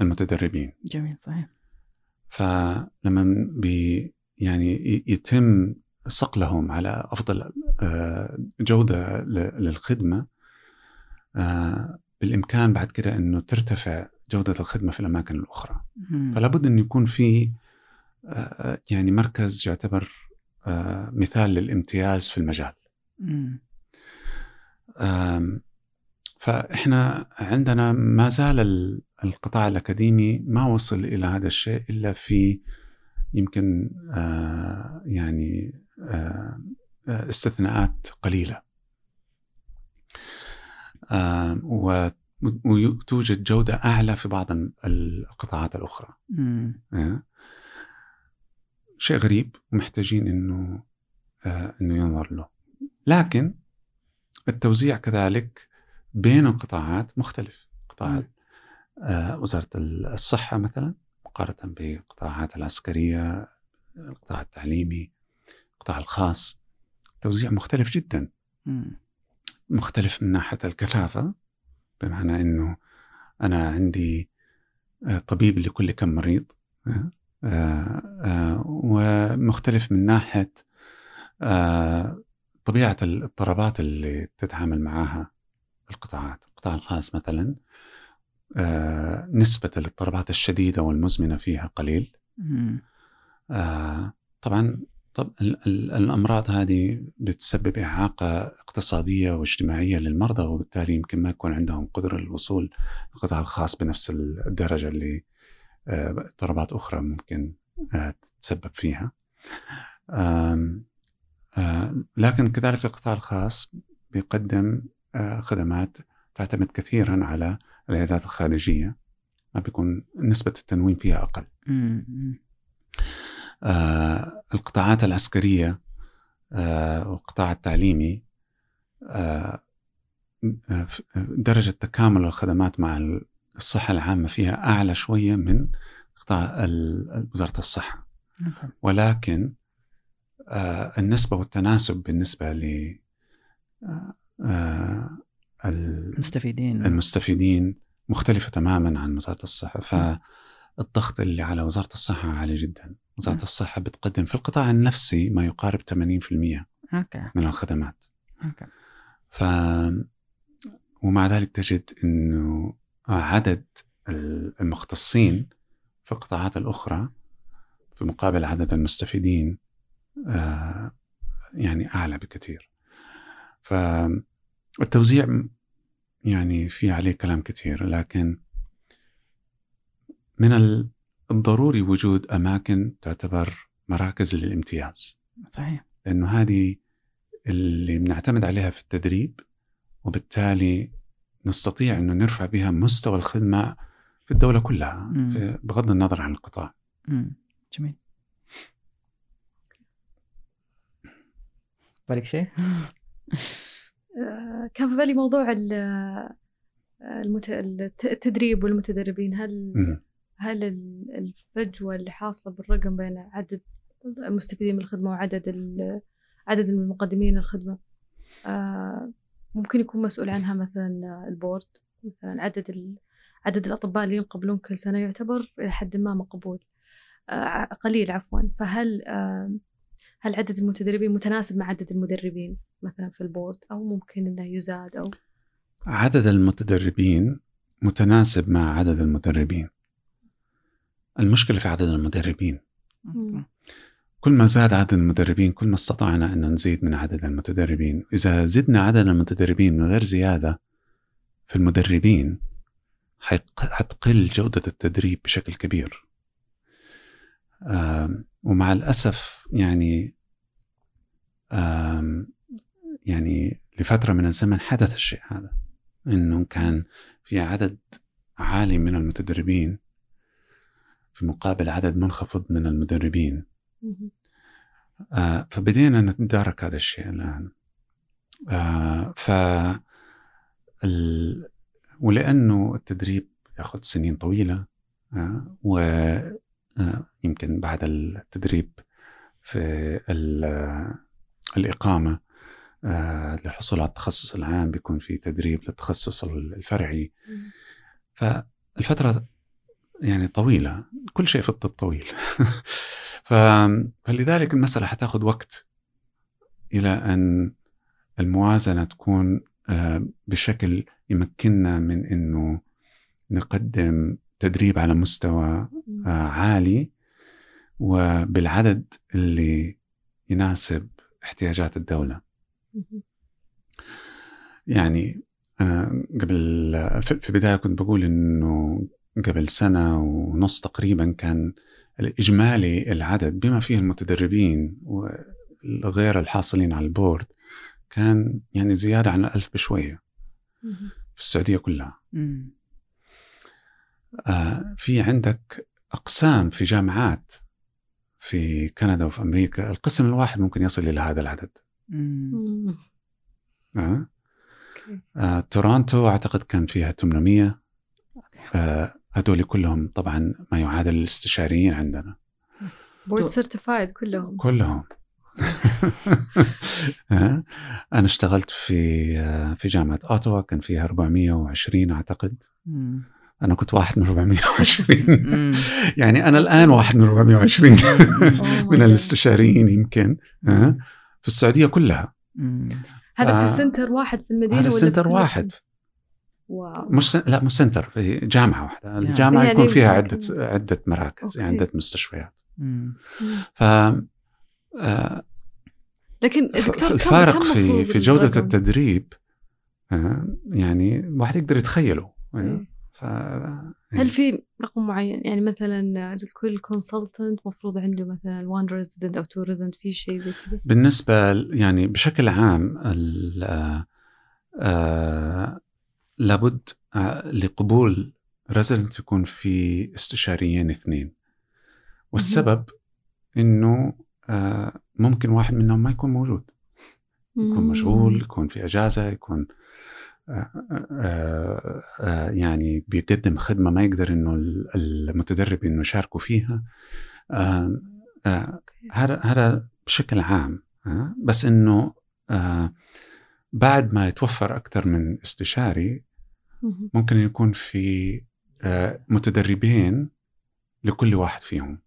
المتدربين. جميل صحيح. فلما بي يعني يتم صقلهم على أفضل آه، جودة للخدمة آه، بالإمكان بعد كده إنه ترتفع جودة الخدمة في الأماكن الأخرى. فلا بد انه يكون في آه، يعني مركز يعتبر مثال للامتياز في المجال. فإحنا عندنا ما زال القطاع الأكاديمي ما وصل إلى هذا الشيء إلا في يمكن آه يعني آه, استثناءات قليلة. آه وتوجد جودة أعلى في بعض القطاعات الأخرى. آه شيء غريب ومحتاجين إنه آه إنه ينظر له. لكن التوزيع كذلك بين القطاعات مختلف. قطاعات آه، وزارة الصحة مثلا مقارنة بالقطاعات العسكرية القطاع التعليمي القطاع الخاص توزيع مختلف جدا. مختلف من ناحية الكثافة بمعنى أنه أنا عندي آه، طبيب لكل كم مريض آه، ومختلف من ناحية طبيعة الاضطرابات اللي تتعامل معها القطاعات. القطاع الخاص مثلا نسبة الاضطرابات الشديدة والمزمنة فيها قليل طبعا طب الأمراض هذه بتسبب إعاقة اقتصادية واجتماعية للمرضى وبالتالي يمكن ما يكون عندهم قدرة للوصول للقطاع الخاص بنفس الدرجة اللي آه، اضطرابات أخرى ممكن آه، تتسبب فيها. آه، لكن كذلك القطاع الخاص بيقدم خدمات تعتمد كثيرا على العيادات الخارجية ما بيكون نسبة التنويم فيها أقل. آه، القطاعات العسكرية آه، والقطاع التعليمي آه، درجة تكامل الخدمات مع الصحة العامة فيها أعلى شوية من قطاع وزارة الصحة. ولكن النسبة والتناسب بالنسبة ل المستفيدين. المستفيدين مختلفة تماما عن وزارة الصحة فالضغط اللي على وزارة الصحة عالي جدا. وزارة الصحة بتقدم في القطاع النفسي ما يقارب 80% okay. من الخدمات. أوكي. ف ومع ذلك تجد إنه عدد المختصين في القطاعات الأخرى في مقابل عدد المستفيدين آه، يعني أعلى بكثير. فالتوزيع يعني في عليه كلام كثير لكن من الضروري وجود أماكن تعتبر مراكز للامتياز. صحيح. لأنه هذه اللي بنعتمد عليها في التدريب وبالتالي نستطيع أنه نرفع بها مستوى الخدمة في الدولة كلها في بغض النظر عن القطاع. مم. جميل. بالك شيء؟ آه، كان في بالي موضوع التدريب والمتدربين. هل هل الفجوة اللي حاصلة بالرقم بين عدد المستفيدين من الخدمة وعدد عدد المقدمين الخدمة آه، ممكن يكون مسؤول عنها مثلا ال board؟ مثلا عدد عدد الأطباء اللي ينقبلون كل سنة يعتبر إلى حد ما مقبول آه، قليل عفوا. فهل آه، هل عدد المتدربين متناسب مع عدد المدربين مثلا في ال board أو ممكن أنه يزاد أو؟ عدد المتدربين متناسب مع عدد المدربين. المشكلة في عدد المدربين. كل ما زاد عدد المدربين كل ما استطعنا أن نزيد من عدد المتدربين. إذا زدنا عدد المتدربين من غير زيادة في المدربين حتقل جودة التدريب بشكل كبير. ومع الأسف يعني يعني لفترة من الزمن حدث الشيء هذا إنه كان في عدد عالي من المتدربين في مقابل عدد منخفض من المدربين. آه فبدينا نتدارك هذا الشيء الآن. آه ف ال... ولأنه التدريب يأخذ سنين طويلة آه ويمكن آه بعد التدريب في الإقامة آه للحصول على التخصص العام بيكون في تدريب للتخصص الفرعي. فالفترة يعني طويلة كل شيء في الطب طويل. فلذلك المسألة حتاخذ وقت إلى أن الموازنة تكون آه، بشكل يمكننا من أنه نقدم تدريب على مستوى آه، عالي. وبالعدد اللي يناسب احتياجات الدولة. يعني أنا قبل في البداية كنت بقول إنه قبل سنة ونص تقريبا كان الإجمالي العدد بما فيه المتدربين وغير الحاصلين على البورد كان يعني زيادة عن ألف بشوية في السعودية كلها. آه في عندك أقسام في جامعات في كندا وفي أمريكا القسم الواحد ممكن يصل إلى هذا العدد. آه. آه، تورونتو أعتقد كان فيها 800 آه هذول كلهم طبعا ما يعادل الاستشاريين عندنا. board certified كلهم. كلهم. أنا اشتغلت في في جامعة اوتوا كان فيها 420 أعتقد. أنا كنت واحد من 420 يعني أنا الآن واحد من 420 من الاستشاريين يمكن في السعودية كلها. هذا في center واحد في المدينة هذا center واحد. wow. مش cen... لا مش center في جامعة واحدة. الجامعة يعني يكون فيها عدة عدة مراكز يعني عدة مستشفيات. ف آه لكن دكتور الفارق في في جودة. التدريب آه يعني الواحد يقدر يتخيله. يعني ف هل في رقم معين؟ يعني مثلا لكل consultant مفروض عنده مثلا one resident أو two resident في شيء زي كذا؟ بالنسبة يعني بشكل عام آه لابد آه لقبول resident يكون في استشاريين اثنين. والسبب إنه آه ممكن واحد منهم ما يكون موجود. يكون مشغول يكون في إجازة يكون آه آه آه يعني بيقدم خدمة ما يقدر إنه المتدرب إنه يشاركوا فيها. هذا هذا بشكل عام بس إنه بعد ما يتوفر أكثر من استشاري ممكن يكون في متدربين لكل واحد فيهم.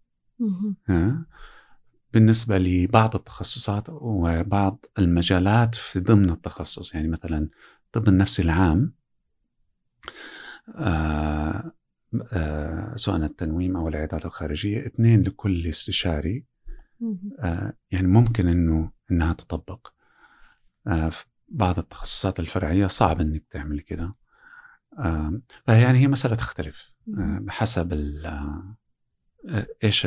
بالنسبة لبعض التخصصات وبعض المجالات في ضمن التخصص. يعني مثلا الطب النفسي العام آه آه سواء التنويم أو العيادات الخارجية اثنين لكل استشاري آه يعني ممكن إنه إنها تطبق. آه في بعض التخصصات الفرعية صعب إنك تعمل كده. آه فيعني هي مسألة تختلف آه بحسب إيش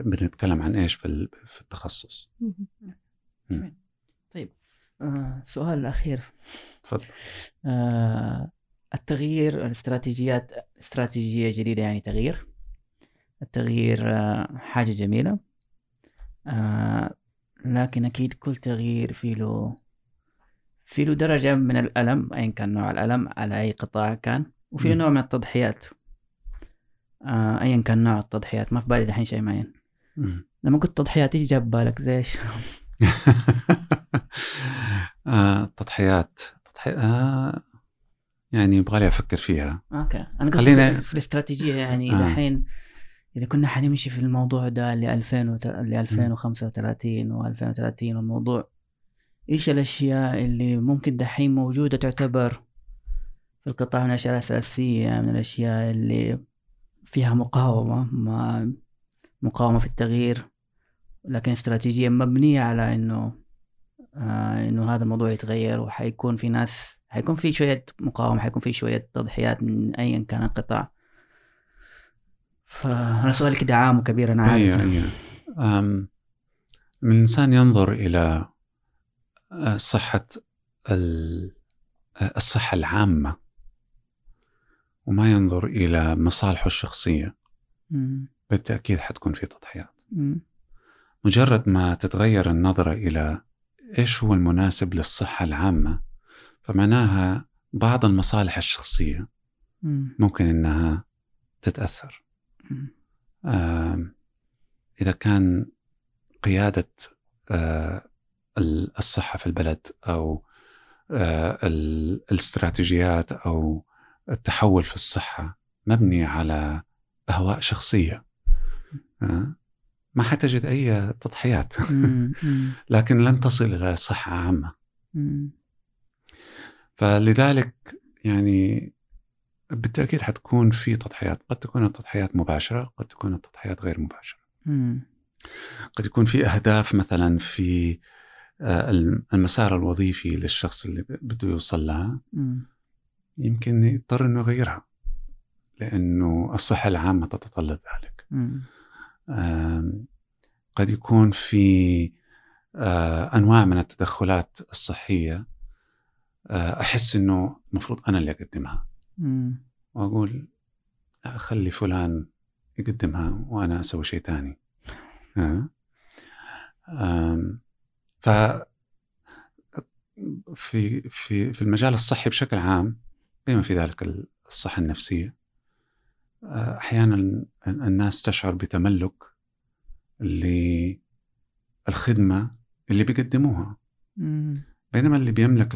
بنتكلم عن إيش في التخصص. آه سؤال الاخير تفضل. آه التغيير الاستراتيجيات استراتيجية جديدة يعني تغيير. التغيير آه حاجة جميلة. آه لكن أكيد كل تغيير في له في له درجة من الألم ايا كان نوع الألم على أي قطاع كان وفي له نوع من التضحيات. آه ايا كان نوع التضحيات ما في بالي دحين شيء معين. لما قلت تضحيات إيش جاب بالك؟ زي آه تضحيات. تضحي... آه يعني يبغى لي أفكر فيها. أوكي. أنا قصدي خلينا... في الاستراتيجية يعني آه. دحين إذا كنا حنمشي في الموضوع ده ل 2000 ل 2035 و2030 والموضوع إيش الأشياء اللي ممكن دحين موجودة تعتبر في القطاع من الأشياء الأساسية من الأشياء اللي فيها مقاومة ما مقاومة في التغيير؟ لكن استراتيجية مبنية على إنه آه إنه هذا الموضوع يتغير وحيكون في ناس حيكون في شوية مقاومة حيكون في شوية تضحيات من ايا كان القطاع فأنا سؤالي كده عام وكبير أنا عارف أيوه أيوه الانسان ينظر إلى آه، صحة آه، الصحة العامة وما ينظر إلى مصالحه الشخصية. بالتأكيد حتكون في تضحيات. مجرد ما تتغير النظرة إلى إيش هو المناسب للصحة العامة فمعناها بعض المصالح الشخصية مم. ممكن إنها تتأثر. آه إذا كان قيادة آه الصحة في البلد أو آه الاستراتيجيات أو التحول في الصحة مبني على أهواء شخصية. ما حتجد أي تضحيات. لكن لن تصل إلى صحة عامة. فلذلك يعني بالتأكيد حتكون في تضحيات. قد تكون التضحيات مباشرة قد تكون التضحيات غير مباشرة. قد يكون في أهداف مثلا في آه، المسار الوظيفي للشخص اللي بده يوصل لها. يمكن يضطر إنه يغيرها لأنه الصحة العامة تتطلب ذلك. قد يكون في آه، أنواع من التدخلات الصحية آه، أحس إنه المفروض أنا اللي أقدمها. وأقول لا خلي فلان يقدمها وأنا أسوي شيء ثاني ف في في في المجال الصحي بشكل عام بما في ذلك الصحة النفسية. أحيانا الناس تشعر بتملك للخدمة اللي بيقدموها. بينما اللي بيملك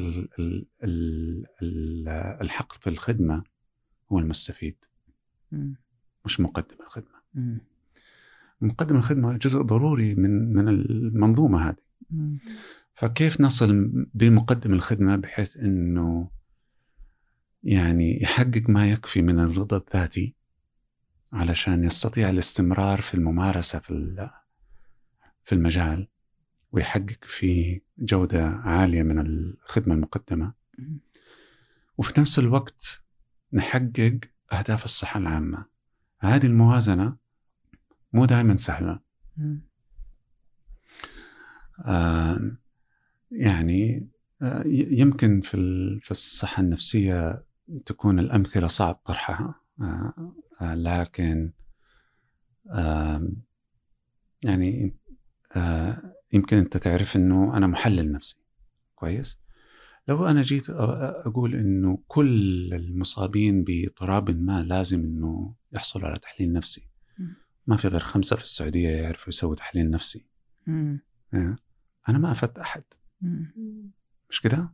الحق في الخدمة هو المستفيد. مش مقدم الخدمة. مقدم الخدمة جزء ضروري من من المنظومة هذه. فكيف نصل بمقدم الخدمة بحيث أنه يعني يحقق ما يكفي من الرضا الذاتي علشان يستطيع الاستمرار في الممارسة في في المجال ويحقق فيه جودة عالية من الخدمة المقدمة. وفي نفس الوقت نحقق أهداف الصحة العامة. هذه الموازنة مو دائما سهلة. آه يعني آه يمكن في في الصحة النفسية تكون الأمثلة صعب طرحها. آه لكن آه يعني آه يمكن أنت تعرف أنه أنا محلل نفسي. كويس؟ لو أنا جيت أقول أنه كل المصابين باضطراب ما لازم أنه يحصلوا على تحليل نفسي. ما في غير خمسة في السعودية يعرفوا يسووا تحليل نفسي. إيه؟ أنا ما أفدت أحد. مش كده؟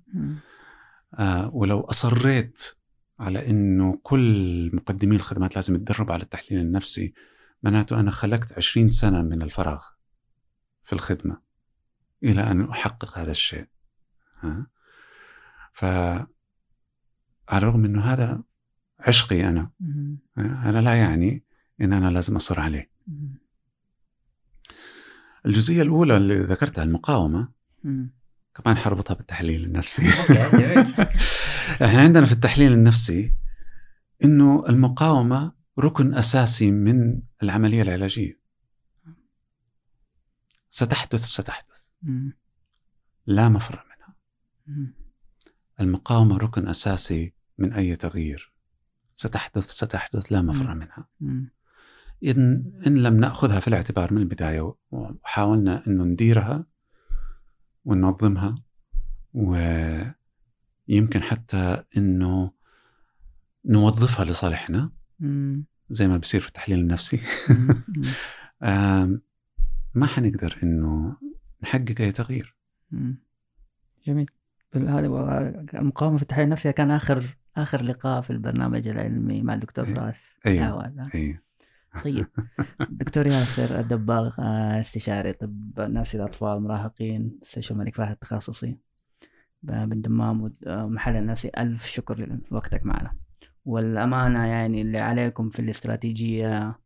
آه ولو أصريت على أنه كل مقدمي الخدمات لازم يتدربوا على التحليل النفسي. معناته أنا خلقت عشرين سنة من الفراغ في الخدمة إلى أن أحقق هذا الشيء. ها؟ ف على الرغم أنه هذا عشقي أنا أنا لا يعني أن أنا لازم أصر عليه. الجزئية الأولى اللي ذكرتها المقاومة كمان حربطها بالتحليل النفسي. إحنا عندنا في التحليل النفسي إنه المقاومة ركن أساسي من العملية العلاجية. ستحدث ستحدث. لا مفر منها. المقاومة ركن أساسي من أي تغيير. ستحدث ستحدث لا مفر منها. إن, إن لم نأخذها في الاعتبار من البداية وحاولنا أنه نديرها وننظمها ويمكن حتى أنه نوظفها لصالحنا. زي ما بصير في التحليل النفسي. ما حنقدر أنه نحقق أي تغيير. جميل. هذا المقاومة في التحليل النفسي كان آخر آخر لقاء في البرنامج العلمي مع الدكتور إيه. فراس أيوه. أيوه. طيب. دكتور ياسر الدباغ آه، استشاري طب نفسي للاطفال المراهقين مستشفى الملك فهد التخصصي. بالدمام ومحل النفسي. ألف شكر لوقتك معنا. والأمانة يعني اللي عليكم في الاستراتيجية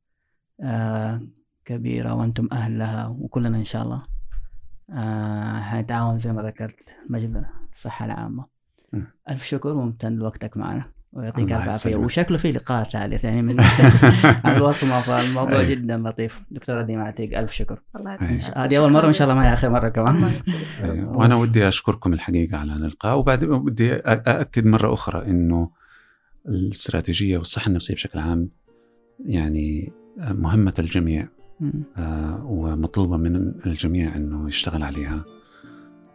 آه، كبيرة وأنتم أهل لها وكلنا إن شاء الله. آه، حنتعاون زي ما ذكرت مجلس الصحة العامة. ألف شكر وممتن لوقتك معنا. ويعطيك الف عافيه وشكله في لقاء ثالث يعني من الوصمه فالموضوع جدا لطيف دكتوره ديما يعطيك ألف شكر. الله يعطيك هذه أول مرة وإن شاء الله ما هي آخر مرة كمان. وأنا ودي أشكركم الحقيقة على اللقاء وبعد بدي أأكد مرة أخرى إنه الاستراتيجية والصحة النفسية بشكل عام يعني مهمة الجميع آه ومطلوبة من الجميع إنه يشتغل عليها.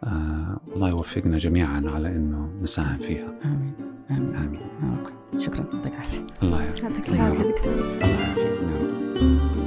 آه، الله يوفقنا جميعا على إنه نساهم فيها. آمين. آمين. آمين. آمين. شكرا. يعطيك العافية. الله يعافيك. الله يعافيك. الله يعافيك.